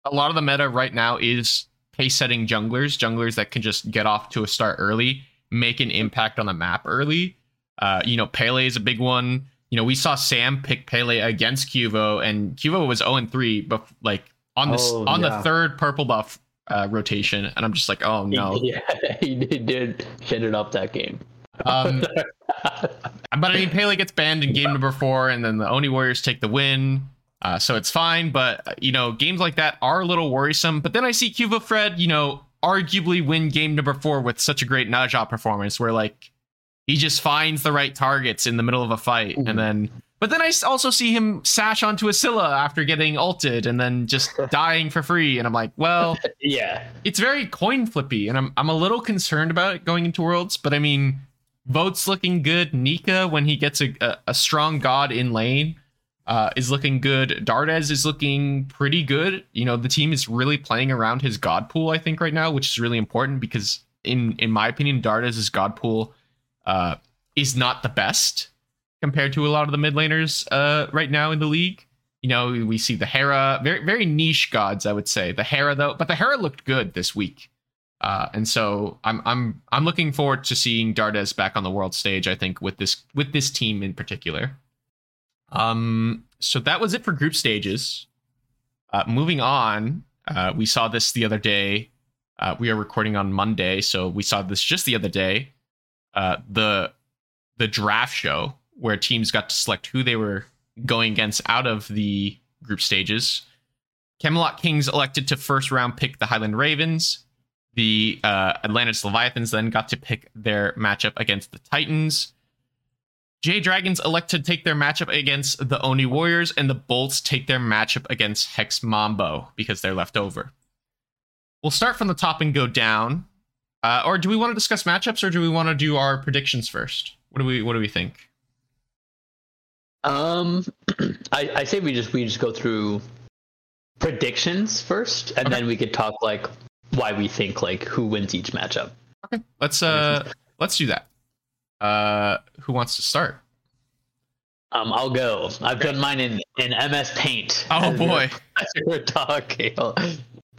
Speaker 1: a lot of the meta right now is pace setting junglers, junglers that can just get off to a start early, make an impact on the map early. Uh, you know, Pele is a big one. You know, we saw Sam pick Pele against Cuvo, and Cuvo was 0 3, but like on the
Speaker 2: Oh,
Speaker 1: on
Speaker 2: yeah.
Speaker 1: the third purple buff uh, rotation, and I'm just like, oh no.
Speaker 2: yeah, he did, shit it up that game.
Speaker 1: Um, but I mean, Pele gets banned in game number four, and then the Oni Warriors take the win. Uh, so it's fine. But, uh, you know, games like that are a little worrisome. But then I see Cuba Fred, you know, arguably win game number four with such a great Ne Zha performance where, like, he just finds the right targets in the middle of a fight. And then, But then I also see him sash onto a Scylla after getting ulted and then just dying for free. And I'm like, well,
Speaker 2: Yeah.
Speaker 1: it's very coin flippy, and I'm I'm a little concerned about it going into Worlds. But I mean, Vote's looking good. Nika, when he gets a, a, a strong god in lane, uh, is looking good. Dardes is looking pretty good. You know, the team is really playing around his god pool, I think, right now, which is really important because in in my opinion, Dardes' god pool uh, is not the best compared to a lot of the mid laners uh, right now in the league. You know, we see the Hera, very very niche gods, I would say. The Hera though, but the Hera looked good this week. Uh, and so I'm I'm I'm looking forward to seeing Dardes back on the world stage. I think with this with this team in particular. Um, so that was it for group stages. Uh, moving on, uh, we saw this the other day. Uh, we are recording on Monday, so we saw this just the other day. Uh, the the draft show where teams got to select who they were going against out of the group stages. Camelot Kings elected to first round pick the Highland Ravens. The uh, Atlantis Leviathans then got to pick their matchup against the Titans. J Dragons elect to take their matchup against the Oni Warriors, and the Bolts take their matchup against Hex Mambo because they're left over. We'll start from the top and go down. Uh, or do we want to discuss matchups, or do we want to do our predictions first? What do we What do we think?
Speaker 2: Um, I, I say we just we just go through predictions first, and
Speaker 1: Okay.
Speaker 2: then we could talk like why we think like who wins each matchup.
Speaker 1: Okay, let's uh let's do that. Uh, who wants to start?
Speaker 2: Um, I'll go. I've done mine in in MS Paint.
Speaker 1: Oh
Speaker 2: we
Speaker 1: boy,
Speaker 2: We're talking.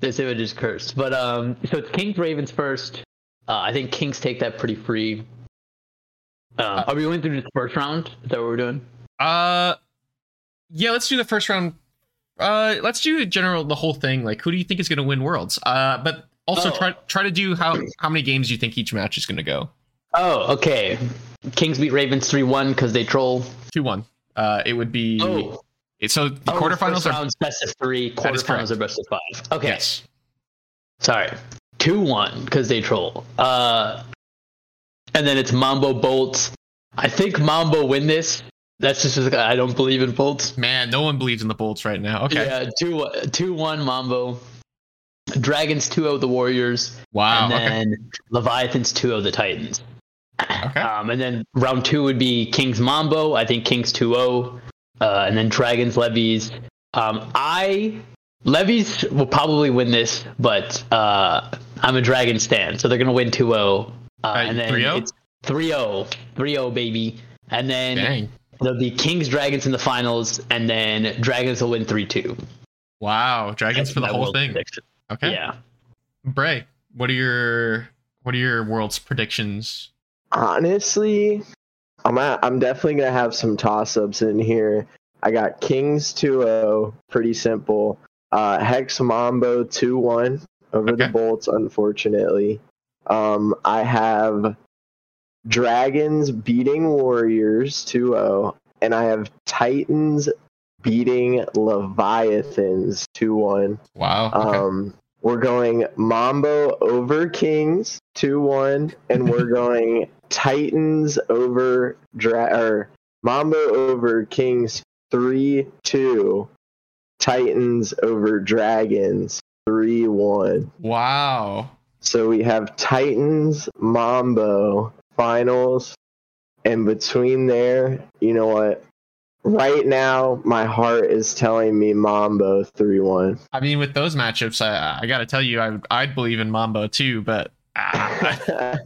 Speaker 2: This image is cursed, but um, so it's Kings Ravens first. Uh, I think Kings take that pretty free. Um, are we going through the first round? Is that what we're doing?
Speaker 1: Uh, yeah, let's do the first round. Uh, let's do general the whole thing. Like, who do you think is going to win worlds? Uh, but also
Speaker 2: Oh.
Speaker 1: try try to do how how many games you think each match is going to go.
Speaker 2: Oh, okay. Kings beat Ravens three one because they troll.
Speaker 1: Two one. Uh, it would be.
Speaker 2: Oh,
Speaker 1: so the
Speaker 2: oh,
Speaker 1: quarterfinals
Speaker 2: first
Speaker 1: are
Speaker 2: round's best of three. Quarterfinals are best of five. Okay,
Speaker 1: yes.
Speaker 2: sorry, two one because they troll. Uh, and then it's Mambo Bolts. I think Mambo win this. That's just because I don't believe in Bolts.
Speaker 1: Man, no one believes in the Bolts right now. Okay.
Speaker 2: Yeah, two two one Mambo. Dragons 2-0 the Warriors,
Speaker 1: Wow.
Speaker 2: and
Speaker 1: okay.
Speaker 2: Leviathans 2-0 the Titans.
Speaker 1: Okay.
Speaker 2: Um, and then round two would be Kings Mambo. I think Kings 2-0. Uh, and then Dragons Levies. Um, I Levies will probably win this, but uh, I'm a Dragon stan, so they're gonna win 2-0. Uh, and then
Speaker 1: 3-0?
Speaker 2: it's 3-0, 3-0 baby. And then
Speaker 1: Dang.
Speaker 2: there'll be Kings Dragons in the finals, and then Dragons will win 3-2.
Speaker 1: Wow. Dragons for the whole thing.
Speaker 2: prediction.
Speaker 1: Okay.
Speaker 2: Yeah.
Speaker 1: Bray, what are your what are your world's predictions?
Speaker 3: Honestly, I'm at, I'm definitely gonna have some toss ups in here. I got Kings 2-0, pretty simple. Uh, Hex Mambo 2-1 over
Speaker 1: Okay.
Speaker 3: the Bolts, unfortunately. Um, I have Dragons beating Warriors 2-0, and I have Titans beating Leviathans 2-1.
Speaker 1: Wow. Okay.
Speaker 3: Um, we're going Mambo over Kings 2 1, and we're going Titans over Dra- or Mambo over Kings 3 2, Titans over Dragons 3 1.
Speaker 1: wow.
Speaker 3: So we have Titans Mambo finals, and between there, you know what? Right now, my heart is telling me Mambo 3 1.
Speaker 1: I mean, with those matchups, I, I got to tell you, I I'd believe in Mambo too. But ah,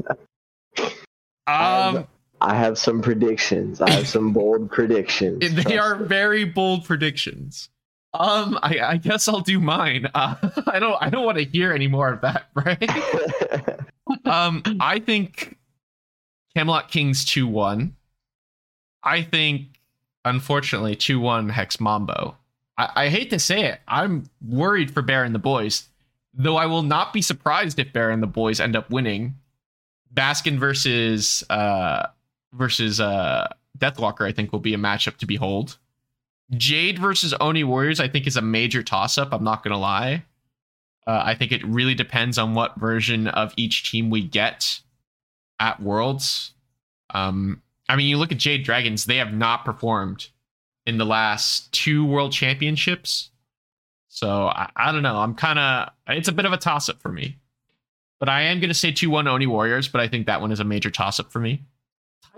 Speaker 1: um,
Speaker 3: I have some predictions. I have some bold predictions.
Speaker 1: they are
Speaker 3: me.
Speaker 1: very bold predictions. Um, I, I guess I'll do mine. Uh, I don't, I don't want to hear any more of that, right? um, I think Camelot Kings two one. I think, unfortunately, two one Hex Mambo. I, I hate to say it, I'm worried for Bear and the boys. Though I will not be surprised if Bear and the boys end up winning. Baskin versus uh versus uh Deathwalker, I think, will be a matchup to behold. Jade versus Oni Warriors, I think, is a major toss up. I'm not gonna lie. Uh, I think it really depends on what version of each team we get at Worlds. Um, I mean, you look at Jade Dragons; they have not performed in the last two world championships. So I, I don't know. I'm kind of it's a bit of a toss up for me. But I am going to say 2 1 Oni Warriors, but I think that one is a major toss up for me.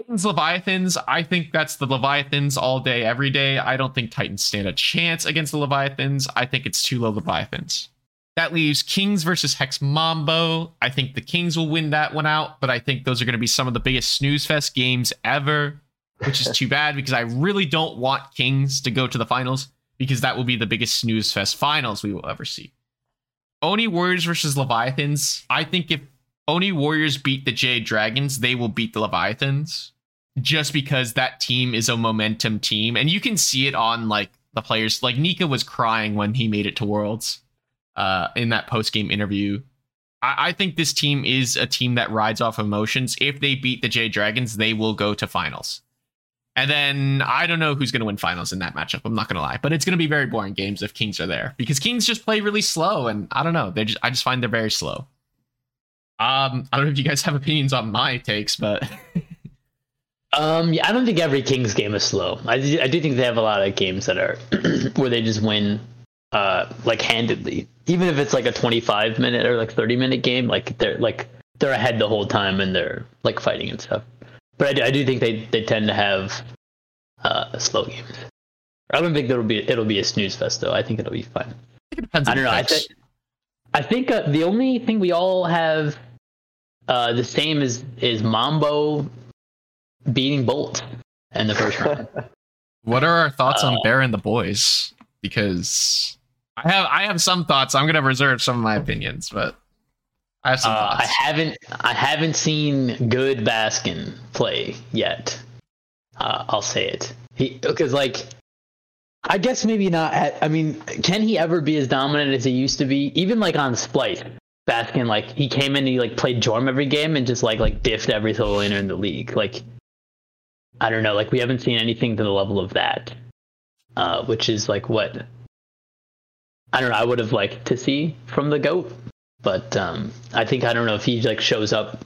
Speaker 1: Titans Leviathans, I think that's the Leviathans all day, every day. I don't think Titans stand a chance against the Leviathans. I think it's too low Leviathans. That leaves Kings versus Hex Mambo. I think the Kings will win that one out, but I think those are going to be some of the biggest snooze fest games ever, which is too bad because I really don't want Kings to go to the finals because that will be the biggest snooze fest finals we will ever see. Oni Warriors versus Leviathans. I think if Oni Warriors beat the Jade Dragons, they will beat the Leviathans just because that team is a momentum team. And you can see it on like the players. Like Nika was crying when he made it to Worlds uh, in that post game interview. I-, I think this team is a team that rides off emotions. If they beat the Jade Dragons, they will go to finals. And then I don't know who's going to win finals in that matchup. I'm not going to lie, but it's going to be very boring games if Kings are there because Kings just play really slow, and I don't know. They just I just find they're very slow. Um, I don't know if you guys have opinions on my takes, but
Speaker 2: um, yeah, I don't think every Kings game is slow. I do, I do think they have a lot of games that are where they just win, uh, like handedly. Even if it's like a 25 minute or like 30 minute game, like they're like they're ahead the whole time and they're like fighting and stuff. But I do, I do think they, they tend to have uh, slow games. I don't think there'll be it'll be a snooze fest though. I think it'll be fun.
Speaker 1: it depends.
Speaker 2: I don't know. I, th- I think uh, the only thing we all have uh, the same as is Mambo beating Bolt in the first round.
Speaker 1: what are our thoughts on
Speaker 2: Uh,
Speaker 1: Bear and the boys? Because I have I have some thoughts. I'm gonna reserve some of my opinions, but I have some
Speaker 2: Uh,
Speaker 1: thoughts.
Speaker 2: I haven't I haven't seen good Baskin play yet. Uh, I'll say it. He because like I guess maybe not. At, I mean, can he ever be as dominant as he used to be? Even like on Splice, Baskin like he came in, he like played Jorm every game and just like like diffed every solo laner in the league. Like I don't know, like we haven't seen anything to the level of that, uh, which is like what I don't know. I would have liked to see from the goat, but um, I think I don't know if he like shows up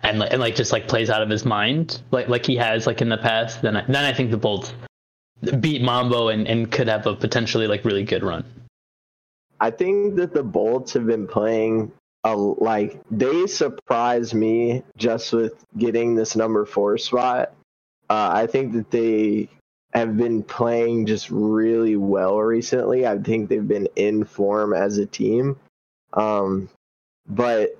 Speaker 2: and like and like just like plays out of his mind like like he has like in the past. Then I, then I think the Bolts beat Mambo and, and could have a potentially like really good run.
Speaker 3: I think that the Bolts have been playing a, like they surprised me just with getting this number four spot. Uh, I think that they have been playing just really well recently. I think they've been in form as a team. Um, but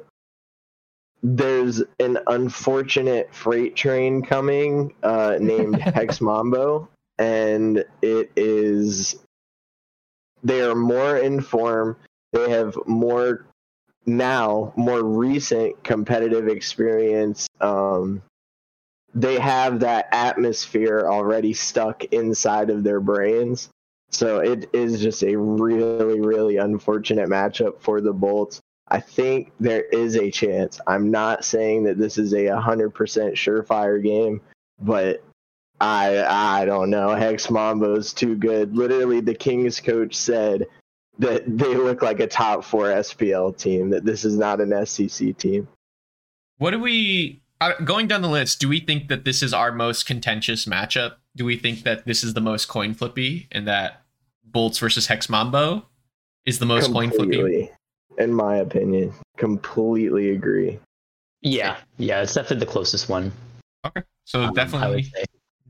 Speaker 3: there's an unfortunate freight train coming uh, named Hex Mambo, and it is they are more in form. They have more now, more recent competitive experience. Um, they have that atmosphere already stuck inside of their brains. So it is just a really, really unfortunate matchup for the Bolts. I think there is a chance. I'm not saying that this is a 100% surefire game, but I I don't know. Hex Mambo's too good. Literally, the Kings coach said that they look like a top four SPL team. That this is not an SCC team.
Speaker 1: What do we uh, going down the list? Do we think that this is our most contentious matchup? Do we think that this is the most coin flippy, and that Bolts versus Hex Mambo is the most coin flippy?
Speaker 3: In my opinion, completely agree.
Speaker 2: Yeah, yeah, it's definitely the closest one.
Speaker 1: Okay, so
Speaker 2: um, I
Speaker 1: definitely,
Speaker 2: would say.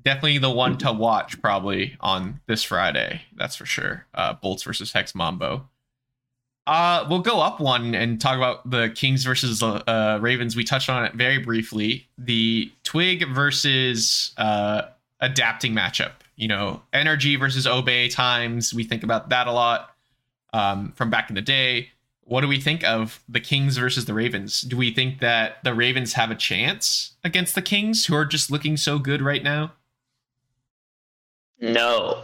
Speaker 1: Definitely the one to watch probably on this Friday. That's for sure. Uh, Bolts versus Hex Mambo. Uh, we'll go up one and talk about the Kings versus uh, Ravens. We touched on it very briefly. The Twig versus uh, adapting matchup. You know, energy versus obey times. We think about that a lot um, from back in the day. What do we think of the Kings versus the Ravens? Do we think that the Ravens have a chance against the Kings, who are just looking so good right now?
Speaker 2: No.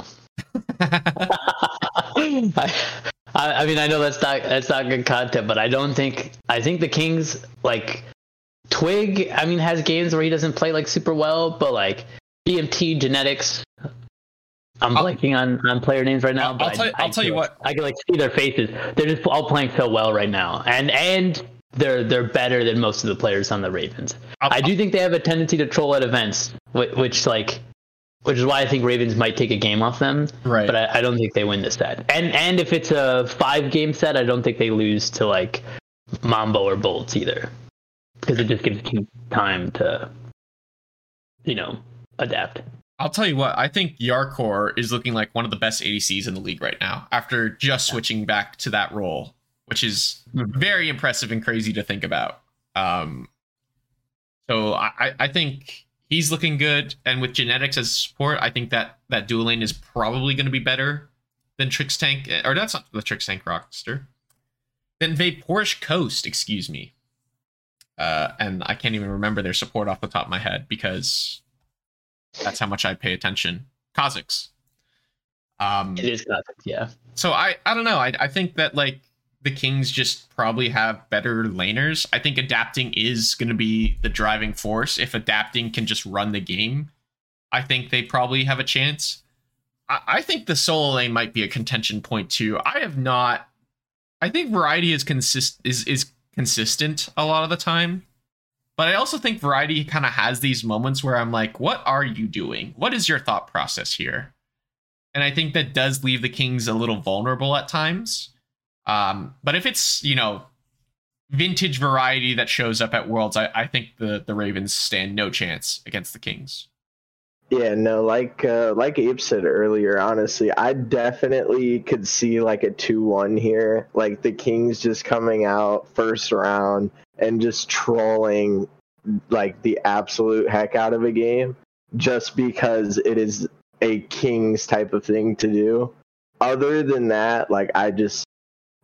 Speaker 2: I, I I mean, I know that's not that's not good content, but I don't think I think the Kings like Twig. I mean, has games where he doesn't play like super well, but like BMT genetics. I'm
Speaker 1: I'll-
Speaker 2: blanking on, on player names right now.
Speaker 1: I'll-
Speaker 2: but
Speaker 1: I'll
Speaker 2: I-
Speaker 1: tell you-
Speaker 2: I
Speaker 1: I'll tell you what.
Speaker 2: I can like see their faces. They're just all playing so well right now, and and they're they're better than most of the players on the Ravens.
Speaker 1: I'll-
Speaker 2: I do think they have a tendency to troll at events, which, which like which is why I think Ravens might take a game off them.
Speaker 1: Right.
Speaker 2: But I, I don't think they win this set. And and if it's a five game set, I don't think they lose to like Mambo or Bolts either, because it just gives team time to, you know, adapt.
Speaker 1: I'll tell you what, I think Yarkor is looking like one of the best ADCs in the league right now after just switching back to that role, which is
Speaker 2: Mhm.
Speaker 1: very impressive and crazy to think about. Um, so I, I think he's looking good, and with genetics as support, I think that that dual lane is probably going to be better than Trix Tank, or that's not the Trix Tank roster, than Vaporish Coast, excuse me. Uh, and I can't even remember their support off the top of my head because that's how much I pay attention. Kazakhs. Um,
Speaker 2: It is classic, yeah.
Speaker 1: so I I don't know. I I think that like the Kings just probably have better laners. I think adapting is going to be the driving force. If adapting can just run the game, I think they probably have a chance. I, I think the solo lane might be a contention point too. I have not. I think variety is consist is is consistent a lot of the time. But I also think variety kind of has these moments where I'm like, what are you doing? What is your thought process here? And I think that does leave the Kings a little vulnerable at times. Um, but if it's, you know, vintage variety that shows up at Worlds, I, I think the, the Ravens stand no chance against the Kings.
Speaker 3: Yeah, no, like uh, like Abe said earlier, honestly, I definitely could see like a two-one here, like the Kings just coming out first round and just trolling like the absolute heck out of a game, just because it is a Kings type of thing to do. Other than that, like I just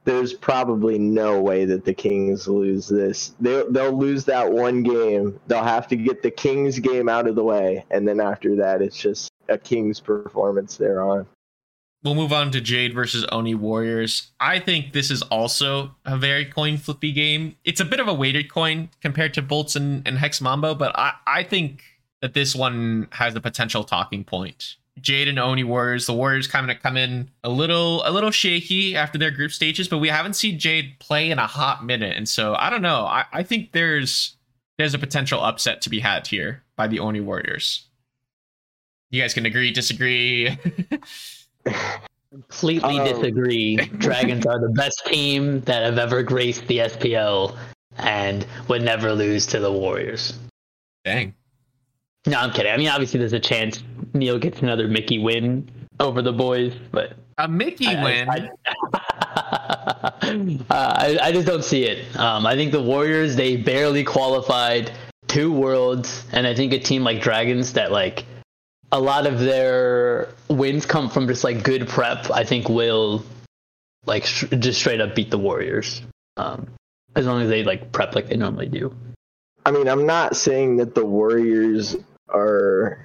Speaker 3: there's probably no way that the Kings lose this. They they'll lose that one game. They'll have to get the Kings game out of the way, and then after that, it's just a Kings performance they're on.
Speaker 1: We'll move on to Jade versus Oni Warriors. I think this is also a very coin flippy game. It's a bit of a weighted coin compared to Bolts and, and Hex Mambo, but I, I think that this one has a potential talking point. Jade and Oni Warriors. The Warriors kind of come in a little a little shaky after their group stages, but we haven't seen Jade play in a hot minute. And so I don't know. I, I think there's there's a potential upset to be had here by the Oni Warriors. You guys can agree, disagree.
Speaker 2: Completely
Speaker 3: Um,
Speaker 2: disagree. Dragons are the best team that have ever graced the SPL and would never lose to the Warriors.
Speaker 1: Dang.
Speaker 2: No, I'm kidding. I mean, obviously, there's a chance Neil gets another Mickey win over the boys, but
Speaker 1: A Mickey
Speaker 2: I-
Speaker 1: win.
Speaker 2: I, I, uh, I, I just don't see it. Um, I think the Warriors they barely qualified to worlds, and I think a team like Dragons that like a lot of their wins come from just like good prep. I think will like sh- just straight up beat the Warriors. Um, as long as they like prep like they normally do.
Speaker 3: I mean, I'm not saying that the Warriors are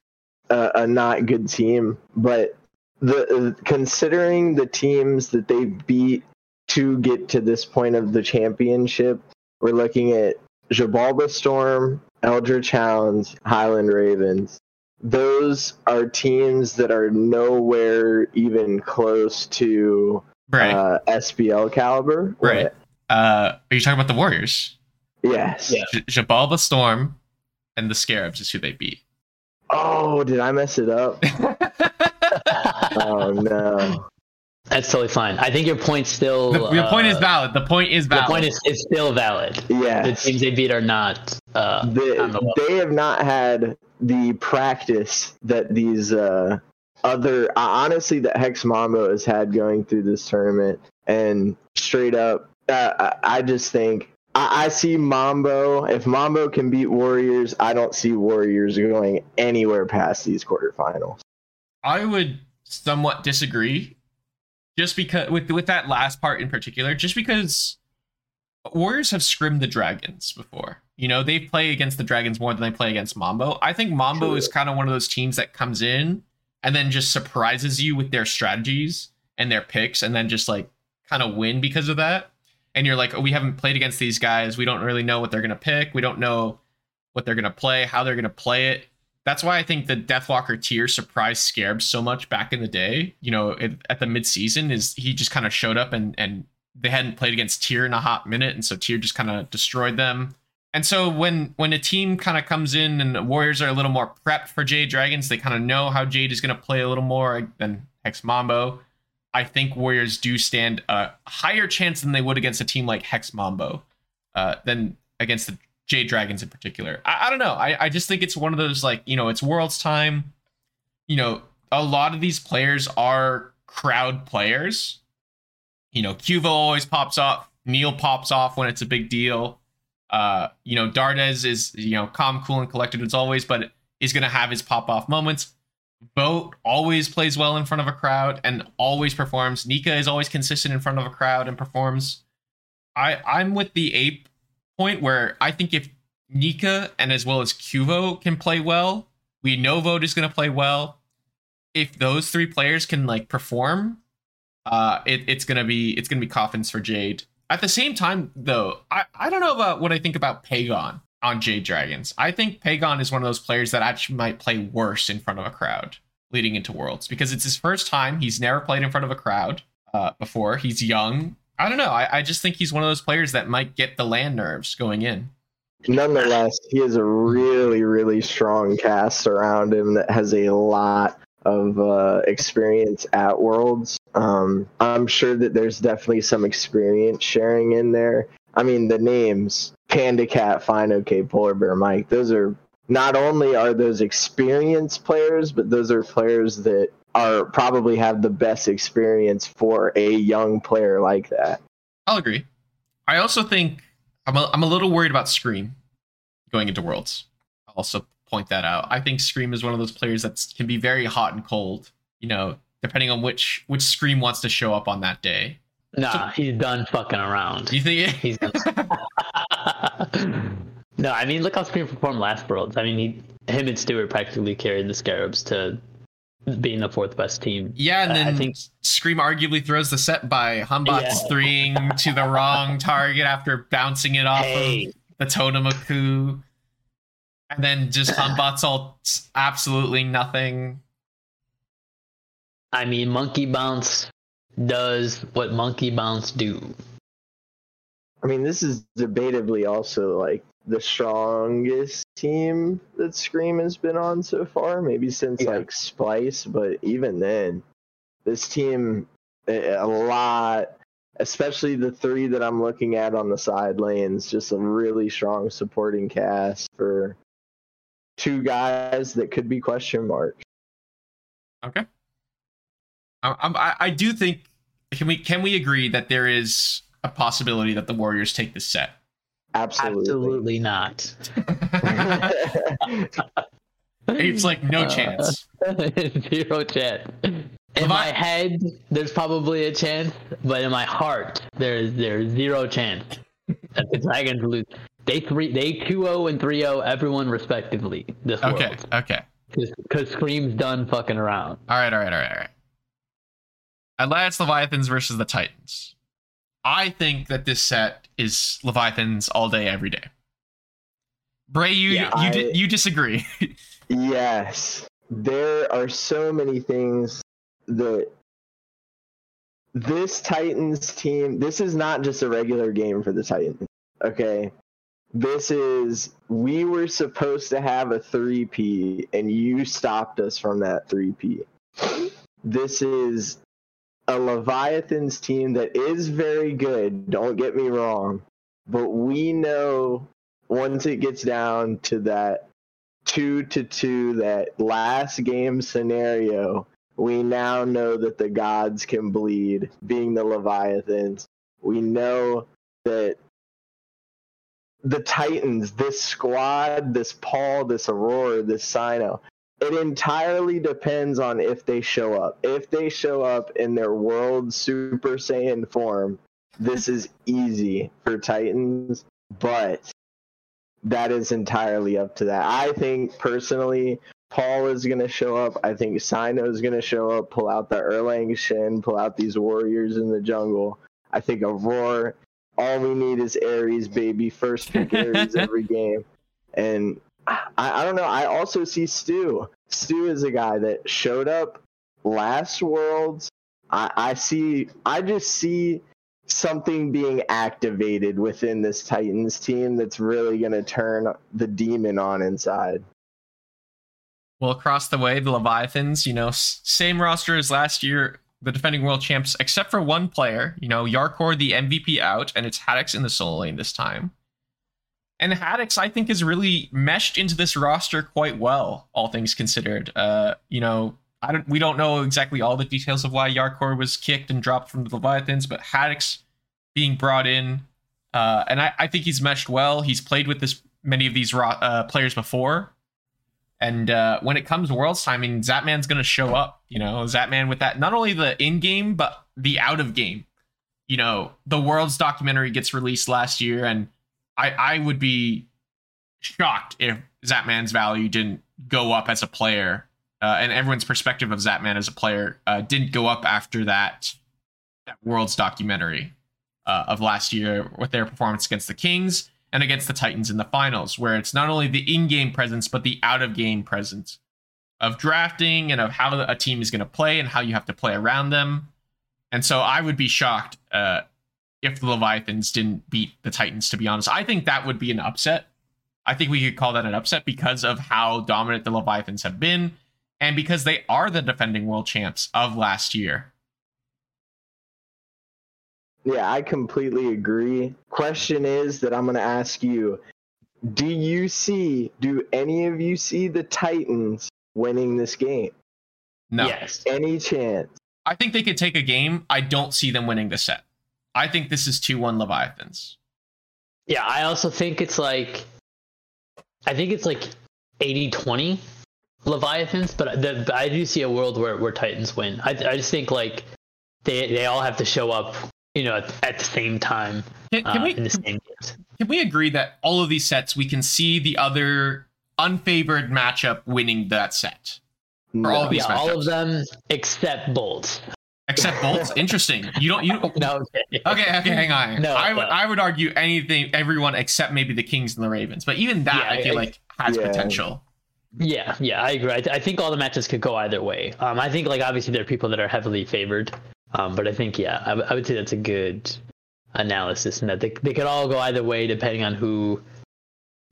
Speaker 3: a, a not good team, but the considering the teams that they beat to get to this point of the championship, we're looking at Jabalba Storm, Eldritch Hounds, Highland Ravens. Those are teams that are nowhere even close to
Speaker 1: right.
Speaker 3: uh, SPL caliber.
Speaker 1: Right. Uh, are you talking about the Warriors?
Speaker 3: Yes.
Speaker 2: Yeah.
Speaker 1: J- Jabalba Storm and the Scarabs is who they beat.
Speaker 3: Oh, did I mess it up? Oh no.
Speaker 2: That's totally fine. I think your point still.
Speaker 1: the, your point is
Speaker 2: uh,
Speaker 1: valid. The point is valid.
Speaker 2: The point is, is still valid. Yeah. The
Speaker 3: Yes.
Speaker 2: teams they beat are not. Uh, the
Speaker 3: They, they have not had the practice that these uh, other, uh, honestly, that Hex Mambo has had going through this tournament. And straight up, uh, I I just think I, I see Mambo. If Mambo can beat Warriors, I don't see Warriors going anywhere past these quarterfinals.
Speaker 1: I would somewhat disagree, just because with with that last part in particular, just because Warriors have scrimmed the Dragons before. You know, they play against the Dragons more than they play against Mambo. I think Mambo
Speaker 3: True.
Speaker 1: is kind of one of those teams that comes in and then just surprises you with their strategies and their picks, and then just like kind of win because of that. And you're like, oh, we haven't played against these guys. We don't really know what they're gonna pick. We don't know what they're gonna play, how they're gonna play it that's why I think the Deathwalker tier surprised Scarab so much back in the day. You know, at, at the midseason, is he just kind of showed up and and they hadn't played against Tier in a hot minute, and so Tier just kind of destroyed them. and so when when a team kind of comes in and the Warriors are a little more prepped for Jade Dragons, they kind of know how Jade is going to play a little more than Hex Mambo. I think Warriors do stand a higher chance than they would against a team like Hex Mambo uh, than against the Jade Dragons in particular. I, I don't know. I, I just think it's one of those like you know it's Worlds time. You know, a lot of these players are crowd players. You know, Cuvo always pops off. Neil pops off when it's a big deal. Uh, you know, Dardes is you know calm, cool, and collected as always, but going to have his pop off moments. Boat always plays well in front of a crowd and always performs. Nika is always consistent in front of a crowd and performs. I I'm with the ape point where I think if Nika and as well as Cuvo can play well, we know Vote is going to play well. If those three players can like perform, uh, it, it's gonna be it's gonna be coffins for Jade. At the same time, though, I, I don't know about what I think about Pagon on Jade Dragons. I think Pagon is one of those players that actually might play worse in front of a crowd leading into Worlds because it's his first time. He's never played in front of a crowd uh, before. He's young. I don't know. I, I just think he's one of those players that might get the LAN nerves going in.
Speaker 3: Nonetheless, he has a really, really strong cast around him that has a lot of uh, experience at Worlds. Um, I'm sure that there's definitely some experience sharing in there. I mean, the names Panda Cat, Fine, OK, Polar Bear, Mike. Those are not only are those experienced players, but those are players that are probably have the best experience for a young player like that.
Speaker 1: I'll agree. I also think I'm a, I'm a little worried about Scream going into Worlds. I'll also point that out. I think Scream is one of those players that can be very hot and cold. You know, depending on which which Scream wants to show up on that day.
Speaker 2: Nah, so, he's done fucking around.
Speaker 1: You think
Speaker 2: he's done? no, I mean, look how Scream performed last Worlds. I mean, he, him and Stewart practically carried the Scarabs to being the fourth best team.
Speaker 1: Yeah, and uh, then I think Scream arguably throws the set by Hun Batz yeah. threeing to the wrong target after bouncing it off hey. of the Totemaku. And then just Hun Batz all absolutely nothing.
Speaker 2: I mean, Monkey Bounce does what Monkey Bounce do.
Speaker 3: I mean, this is debatably also like the strongest team that Scream has been on so far, maybe since yeah. like Splice, but even then, this team eh, eh, a lot, especially the three that I'm looking at on the side lanes, just a really strong supporting cast for two guys that could be question marks.
Speaker 1: Okay. I, I, I do think can we can we agree that there is a possibility that the Warriors take this set?
Speaker 3: Absolutely,
Speaker 2: Absolutely not.
Speaker 1: it's like no chance.
Speaker 2: Zero chance. In my head, there's probably a chance, but in my heart, there's there's zero chance that the Dragons lose. They three, they 2-0 and 3-0, everyone respectively. This
Speaker 1: okay,
Speaker 2: world.
Speaker 1: okay.
Speaker 2: Because Scream's done fucking around.
Speaker 1: All right, all right, all right, all right. Atlantis Leviathans versus the Titans. I think that this set is Leviathans all day, every day. Bray, you yeah, you, I, di- you disagree?
Speaker 3: yes, there are so many things that this Titans team. This is not just a regular game for the Titans. Okay, this is we were supposed to have a 3P and you stopped us from that 3P. This is a Leviathans team that is very good, don't get me wrong, but we know once it gets down to that 2 to 2 that last game scenario, we now know that the gods can bleed being the Leviathans. We know that the Titans, this squad, this Paul, this Aurora, this Sino, it entirely depends on if they show up. If they show up in their world Super Saiyan form, this is easy for Titans, but that is entirely up to that. I think personally, Paul is going to show up. I think Sino is going to show up, pull out the Erlang Shen, pull out these warriors in the jungle. I think Aurora all we need is Ares, baby. First pick Ares every game. And I, I don't know. I also see Stu. Stu is a guy that showed up last Worlds. I, I see. I just see something being activated within this Titans team that's really going to turn the demon on inside.
Speaker 1: Well, across the way, the Leviathans, you know, same roster as last year, the defending world champs, except for one player, you know, Yarkor, the MVP out, and it's Haddix in the solo lane this time. And Haddix, I think, is really meshed into this roster quite well, all things considered. Uh, you know, I don't we don't know exactly all the details of why Yarkor was kicked and dropped from the Leviathans, but Haddix being brought in, uh, and I, I think he's meshed well. He's played with this many of these ro- uh, players before. And uh, when it comes to Worlds time, I mean, Zapman's going to show up. You know, Zapman with that, not only the in game, but the out of game. You know, the Worlds documentary gets released last year, and I, I would be shocked if Zapman's value didn't go up as a player, uh, and everyone's perspective of Zapman as a player uh, didn't go up after that, that Worlds documentary uh, of last year with their performance against the Kings and against the Titans in the finals, where it's not only the in-game presence but the out-of-game presence of drafting and of how a team is going to play and how you have to play around them. And so I would be shocked uh, if the Leviathans didn't beat the Titans. To be honest, I think that would be an upset. I think we could call that an upset because of how dominant the Leviathans have been, and because they are the defending world champs of last year.
Speaker 3: Yeah, I completely agree. Question is that I'm going to ask you Do you see, do any of you see the Titans winning this game?
Speaker 1: No,
Speaker 2: Yes.
Speaker 3: Any chance?
Speaker 1: I think they could take a game. I don't see them winning the set. I think this is 2 1 Leviathans.
Speaker 2: Yeah, I also think it's like, I think it's like 80 20 Leviathans, but the, I do see a world where, where Titans win. I, I just think like they they all have to show up, you know, at, at the same time
Speaker 1: Can, can
Speaker 2: uh,
Speaker 1: we
Speaker 2: in the same games.
Speaker 1: can we agree that all of these sets we can see the other unfavored matchup winning that set? For all of these
Speaker 2: Yeah, all of them except Bolts.
Speaker 1: Except Bolts. Interesting. You don't you
Speaker 2: No, okay.
Speaker 1: Okay, okay, hang on.
Speaker 2: No,
Speaker 1: I would
Speaker 2: no.
Speaker 1: I would argue anything everyone except maybe the Kings and the Ravens. But even that
Speaker 2: Yeah,
Speaker 1: I feel
Speaker 2: I-
Speaker 1: like has
Speaker 3: Yeah.
Speaker 1: potential.
Speaker 2: Yeah, yeah, I agree. I, th- I think all the matches could go either way. Um, I think like obviously there are people that are heavily favored, um, but I think yeah, I, w- I would say that's a good analysis, and that they they could all go either way depending on who,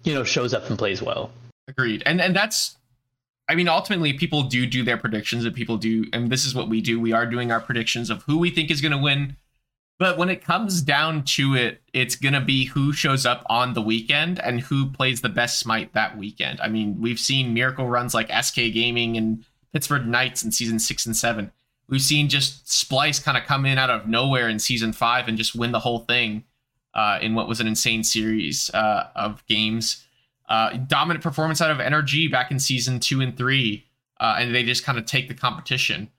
Speaker 2: you know, shows up and plays well.
Speaker 1: Agreed. And and that's I mean ultimately people do do their predictions and people do and this is what we do. We are doing our predictions of who we think is going to win. But when it comes down to it, it's going to be who shows up on the weekend and who plays the best smite that weekend. I mean, we've seen miracle runs like SK Gaming and Pittsburgh Knights in season 6 and 7. We've seen just Splyce kind of come in out of nowhere in season 5 and just win the whole thing uh, in what was an insane series uh, of games uh, dominant performance out of NRG back in season two and three, uh, and they just kind of take the competition.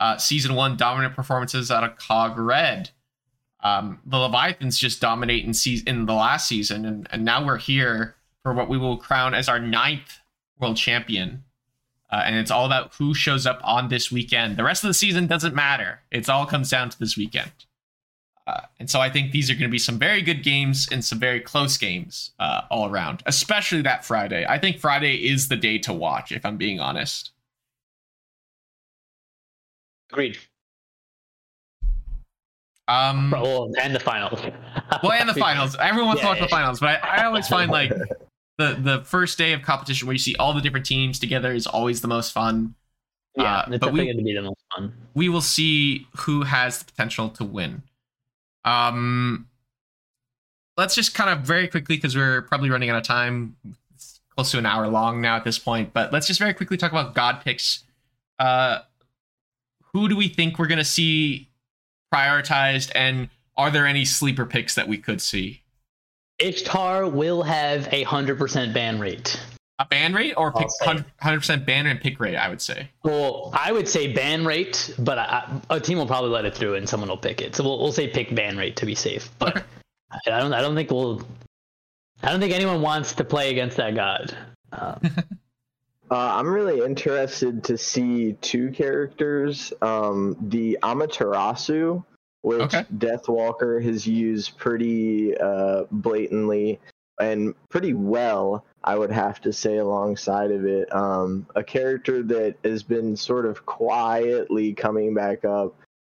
Speaker 1: Uh, season one, dominant performances out of Cog Red. Um, the Leviathans just dominate in season in the last season, and, and now we're here for what we will crown as our ninth world champion. Uh, and it's all about who shows up on this weekend. The rest of the season doesn't matter. It's all comes down to this weekend. Uh, and so I think these are going to be some very good games and some very close games uh, all around, especially that Friday. I think Friday is the day to watch, if I'm being honest.
Speaker 2: Agreed.
Speaker 1: Um,
Speaker 2: Well, and the finals.
Speaker 1: well, and the finals. Everyone wants to
Speaker 2: Yeah,
Speaker 1: watch the finals, but I, I always find like the the first day of competition where you see all the different teams together is always the most fun.
Speaker 2: Yeah,
Speaker 1: Uh,
Speaker 2: it's
Speaker 1: but we-
Speaker 2: definitely going to be the most fun.
Speaker 1: we will see who has the potential to win. Um, let's just kind of very quickly because we're probably running out of time. It's close to an hour long now at this point, but let's just very quickly talk about God picks. Uh, who do we think we're gonna see prioritized, and are there any sleeper picks that we could see?
Speaker 2: Ishtar will have a hundred percent ban rate.
Speaker 1: A ban rate or pick hundred percent ban and pick rate? I would say.
Speaker 2: Well, I would say ban rate, but I, I- a team will probably let it through and someone will pick it. So we'll, we'll say pick ban rate to be safe. But
Speaker 1: Okay.
Speaker 2: I don't I don't think we'll. I don't think anyone wants to play against that god. Uh,
Speaker 3: Uh, I'm really interested to see two characters. Um, the Amaterasu, which
Speaker 1: Okay.
Speaker 3: Deathwalker has used pretty uh, blatantly and pretty well, I would have to say, alongside of it. Um, a character that has been sort of quietly coming back up.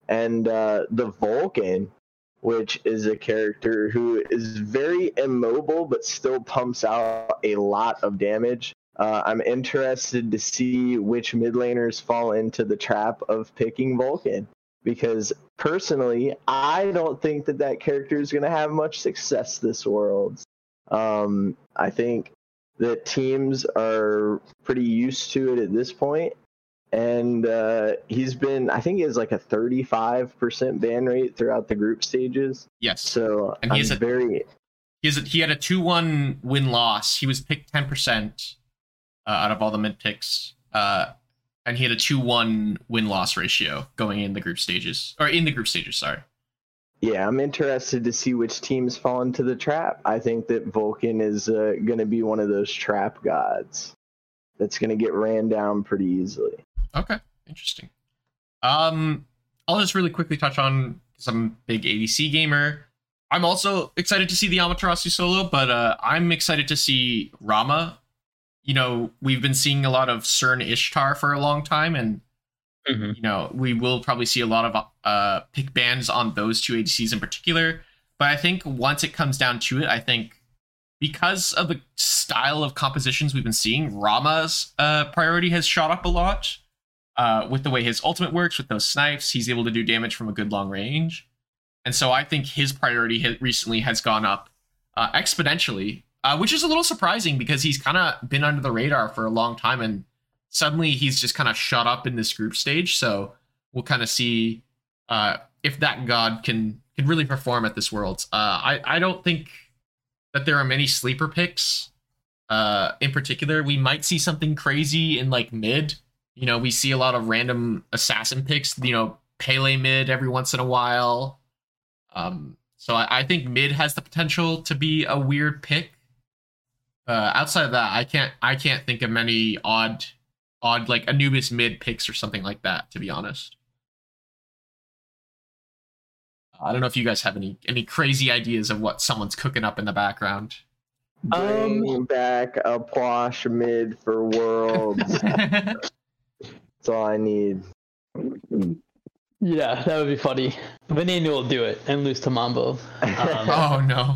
Speaker 3: And uh, the Vulcan, which is a character who is very immobile but still pumps out a lot of damage. Uh, I'm interested to see which mid laners fall into the trap of picking Vulcan because personally, I don't think that that character is going to have much success this world. Um, I think that teams are pretty used to it at this point, and uh, he's been I think he has like a 35% ban rate throughout the group stages.
Speaker 1: Yes.
Speaker 3: So
Speaker 1: And he
Speaker 3: I'm
Speaker 1: a-
Speaker 3: very
Speaker 1: He, has a, he had a 2 1 win loss. He was picked 10% uh, out of all the mid picks. Uh, and he had a 2 1 win loss ratio going in the group stages. Or in the group stages, sorry.
Speaker 3: Yeah, I'm interested to see which teams fall into the trap. I think that Vulcan is uh, going to be one of those trap gods that's going to get ran down pretty easily.
Speaker 1: Okay, interesting. Um, I'll just really quickly touch on some big ADC gamer. I'm also excited to see the Amaterasu solo, but uh, I'm excited to see Rama. You know, we've been seeing a lot of CERN Ishtar for a long time, and
Speaker 2: Mhm.
Speaker 1: you know, we will probably see a lot of uh, pick bans on those two ADCs in particular. But I think once it comes down to it, I think because of the style of compositions we've been seeing, Rama's uh, priority has shot up a lot. Uh, with the way his ultimate works, with those snipes, he's able to do damage from a good long range. And so I think his priority ha- recently has gone up uh, exponentially, uh, which is a little surprising because he's kind of been under the radar for a long time. And suddenly he's just kind of shot up in this group stage. So we'll kind of see uh, if that god can can really perform at this world. Uh, I I don't think that there are many sleeper picks. Uh, in particular, we might see something crazy in like mid. You know, we see a lot of random assassin picks. You know, Pele mid every once in a while. Um, so I, I think mid has the potential to be a weird pick. Uh, outside of that, I can't I can't think of many odd odd like Anubis mid picks or something like that. To be honest, I don't know if you guys have any any crazy ideas of what someone's cooking up in the background.
Speaker 3: Bring back a Pwash mid for Worlds. That's all I need.
Speaker 2: Yeah, that would be funny. Vanina will do it and lose to Mambo. Um,
Speaker 1: oh no.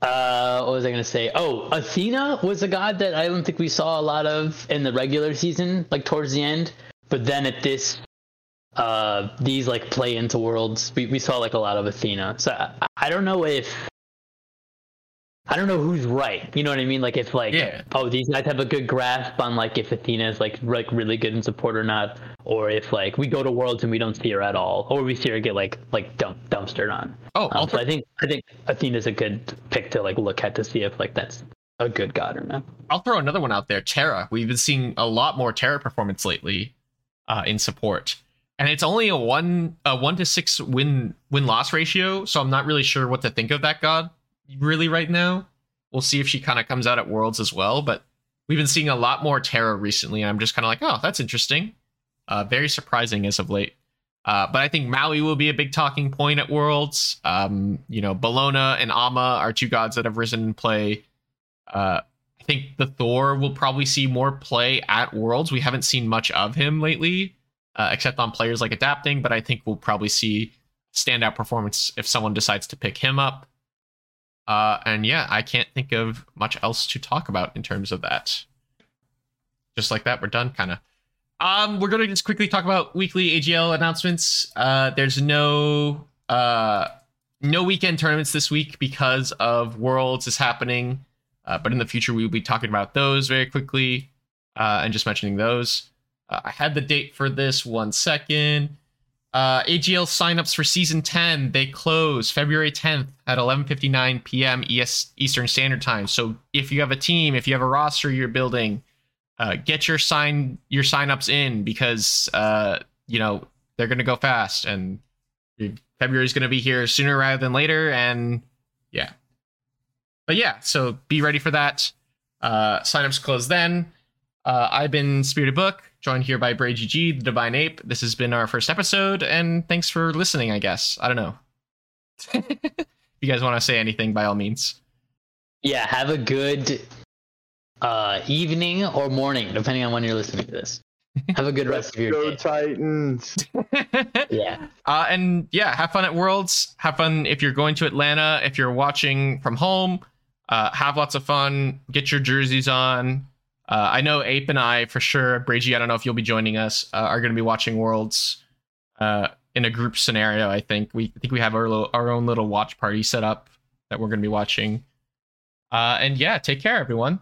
Speaker 2: Uh, what was I gonna say? Oh, Athena was a god that I don't think we saw a lot of in the regular season, like towards the end. But then at this, uh, these like play into worlds, we, we saw like a lot of Athena. So I, I don't know if I don't know who's right. You know what I mean? Like if like
Speaker 1: Yeah.
Speaker 2: oh these guys have a good grasp on like if Athena is like like really good in support or not, or if like we go to worlds and we don't see her at all, or we see her get like like dump dumpstered on.
Speaker 1: Oh,
Speaker 2: Um, so I think I think Athena's a good pick to like look at to see if like that's a good god or not.
Speaker 1: I'll throw another one out there. Terra. We've been seeing a lot more Terra performance lately uh, in support, and it's only a one a one to six win win loss ratio. So I'm not really sure what to think of that god really right now. We'll see if she kind of comes out at Worlds as well. But we've been seeing a lot more Terra recently, and I'm just kind of like, oh, that's interesting. Uh, very surprising as of late. Uh, but I think Maui will be a big talking point at Worlds. Um, you know, Bellona and Ama are two gods that have risen in play. Uh, I think the Thor will probably see more play at Worlds. We haven't seen much of him lately, uh, except on players like adapting. But I think we'll probably see standout performance if someone decides to pick him up. Uh, and yeah, I can't think of much else to talk about in terms of that. Just like that, we're done, kind of. Um, we're gonna just quickly talk about weekly AGL announcements. Uh, there's no uh no weekend tournaments this week because of Worlds is happening. Uh, but in the future, we will be talking about those very quickly uh, and just mentioning those. Uh, I had the date for this one second. Uh, AGL signups for season 10 they close February 10th at 11:59 p.m. ES Eastern Standard Time. So if you have a team, if you have a roster you're building, uh, get your sign your signups in because uh, you know they're going to go fast and February is going to be here sooner rather than later. And yeah, but yeah, so be ready for that. Uh, signups close then. Uh, I've been Spirited Book, joined here by Bray GG, the Divine Ape. This has been our first episode, and thanks for listening. I guess I don't know. if you guys want to say anything, by all means.
Speaker 2: Yeah, have a good uh, evening or morning, depending on when you're listening to this. Have a good rest of your
Speaker 3: Go
Speaker 2: day.
Speaker 3: Titans.
Speaker 2: Yeah.
Speaker 1: Uh, and yeah, have fun at Worlds. Have fun if you're going to Atlanta. If you're watching from home, uh, have lots of fun. Get your jerseys on. Uh, I know Ape and I for sure. Brady, I don't know if you'll be joining us. Uh, are going to be watching Worlds uh, in a group scenario. I think we I think we have our little, our own little watch party set up that we're going to be watching. Uh, and yeah, take care, everyone.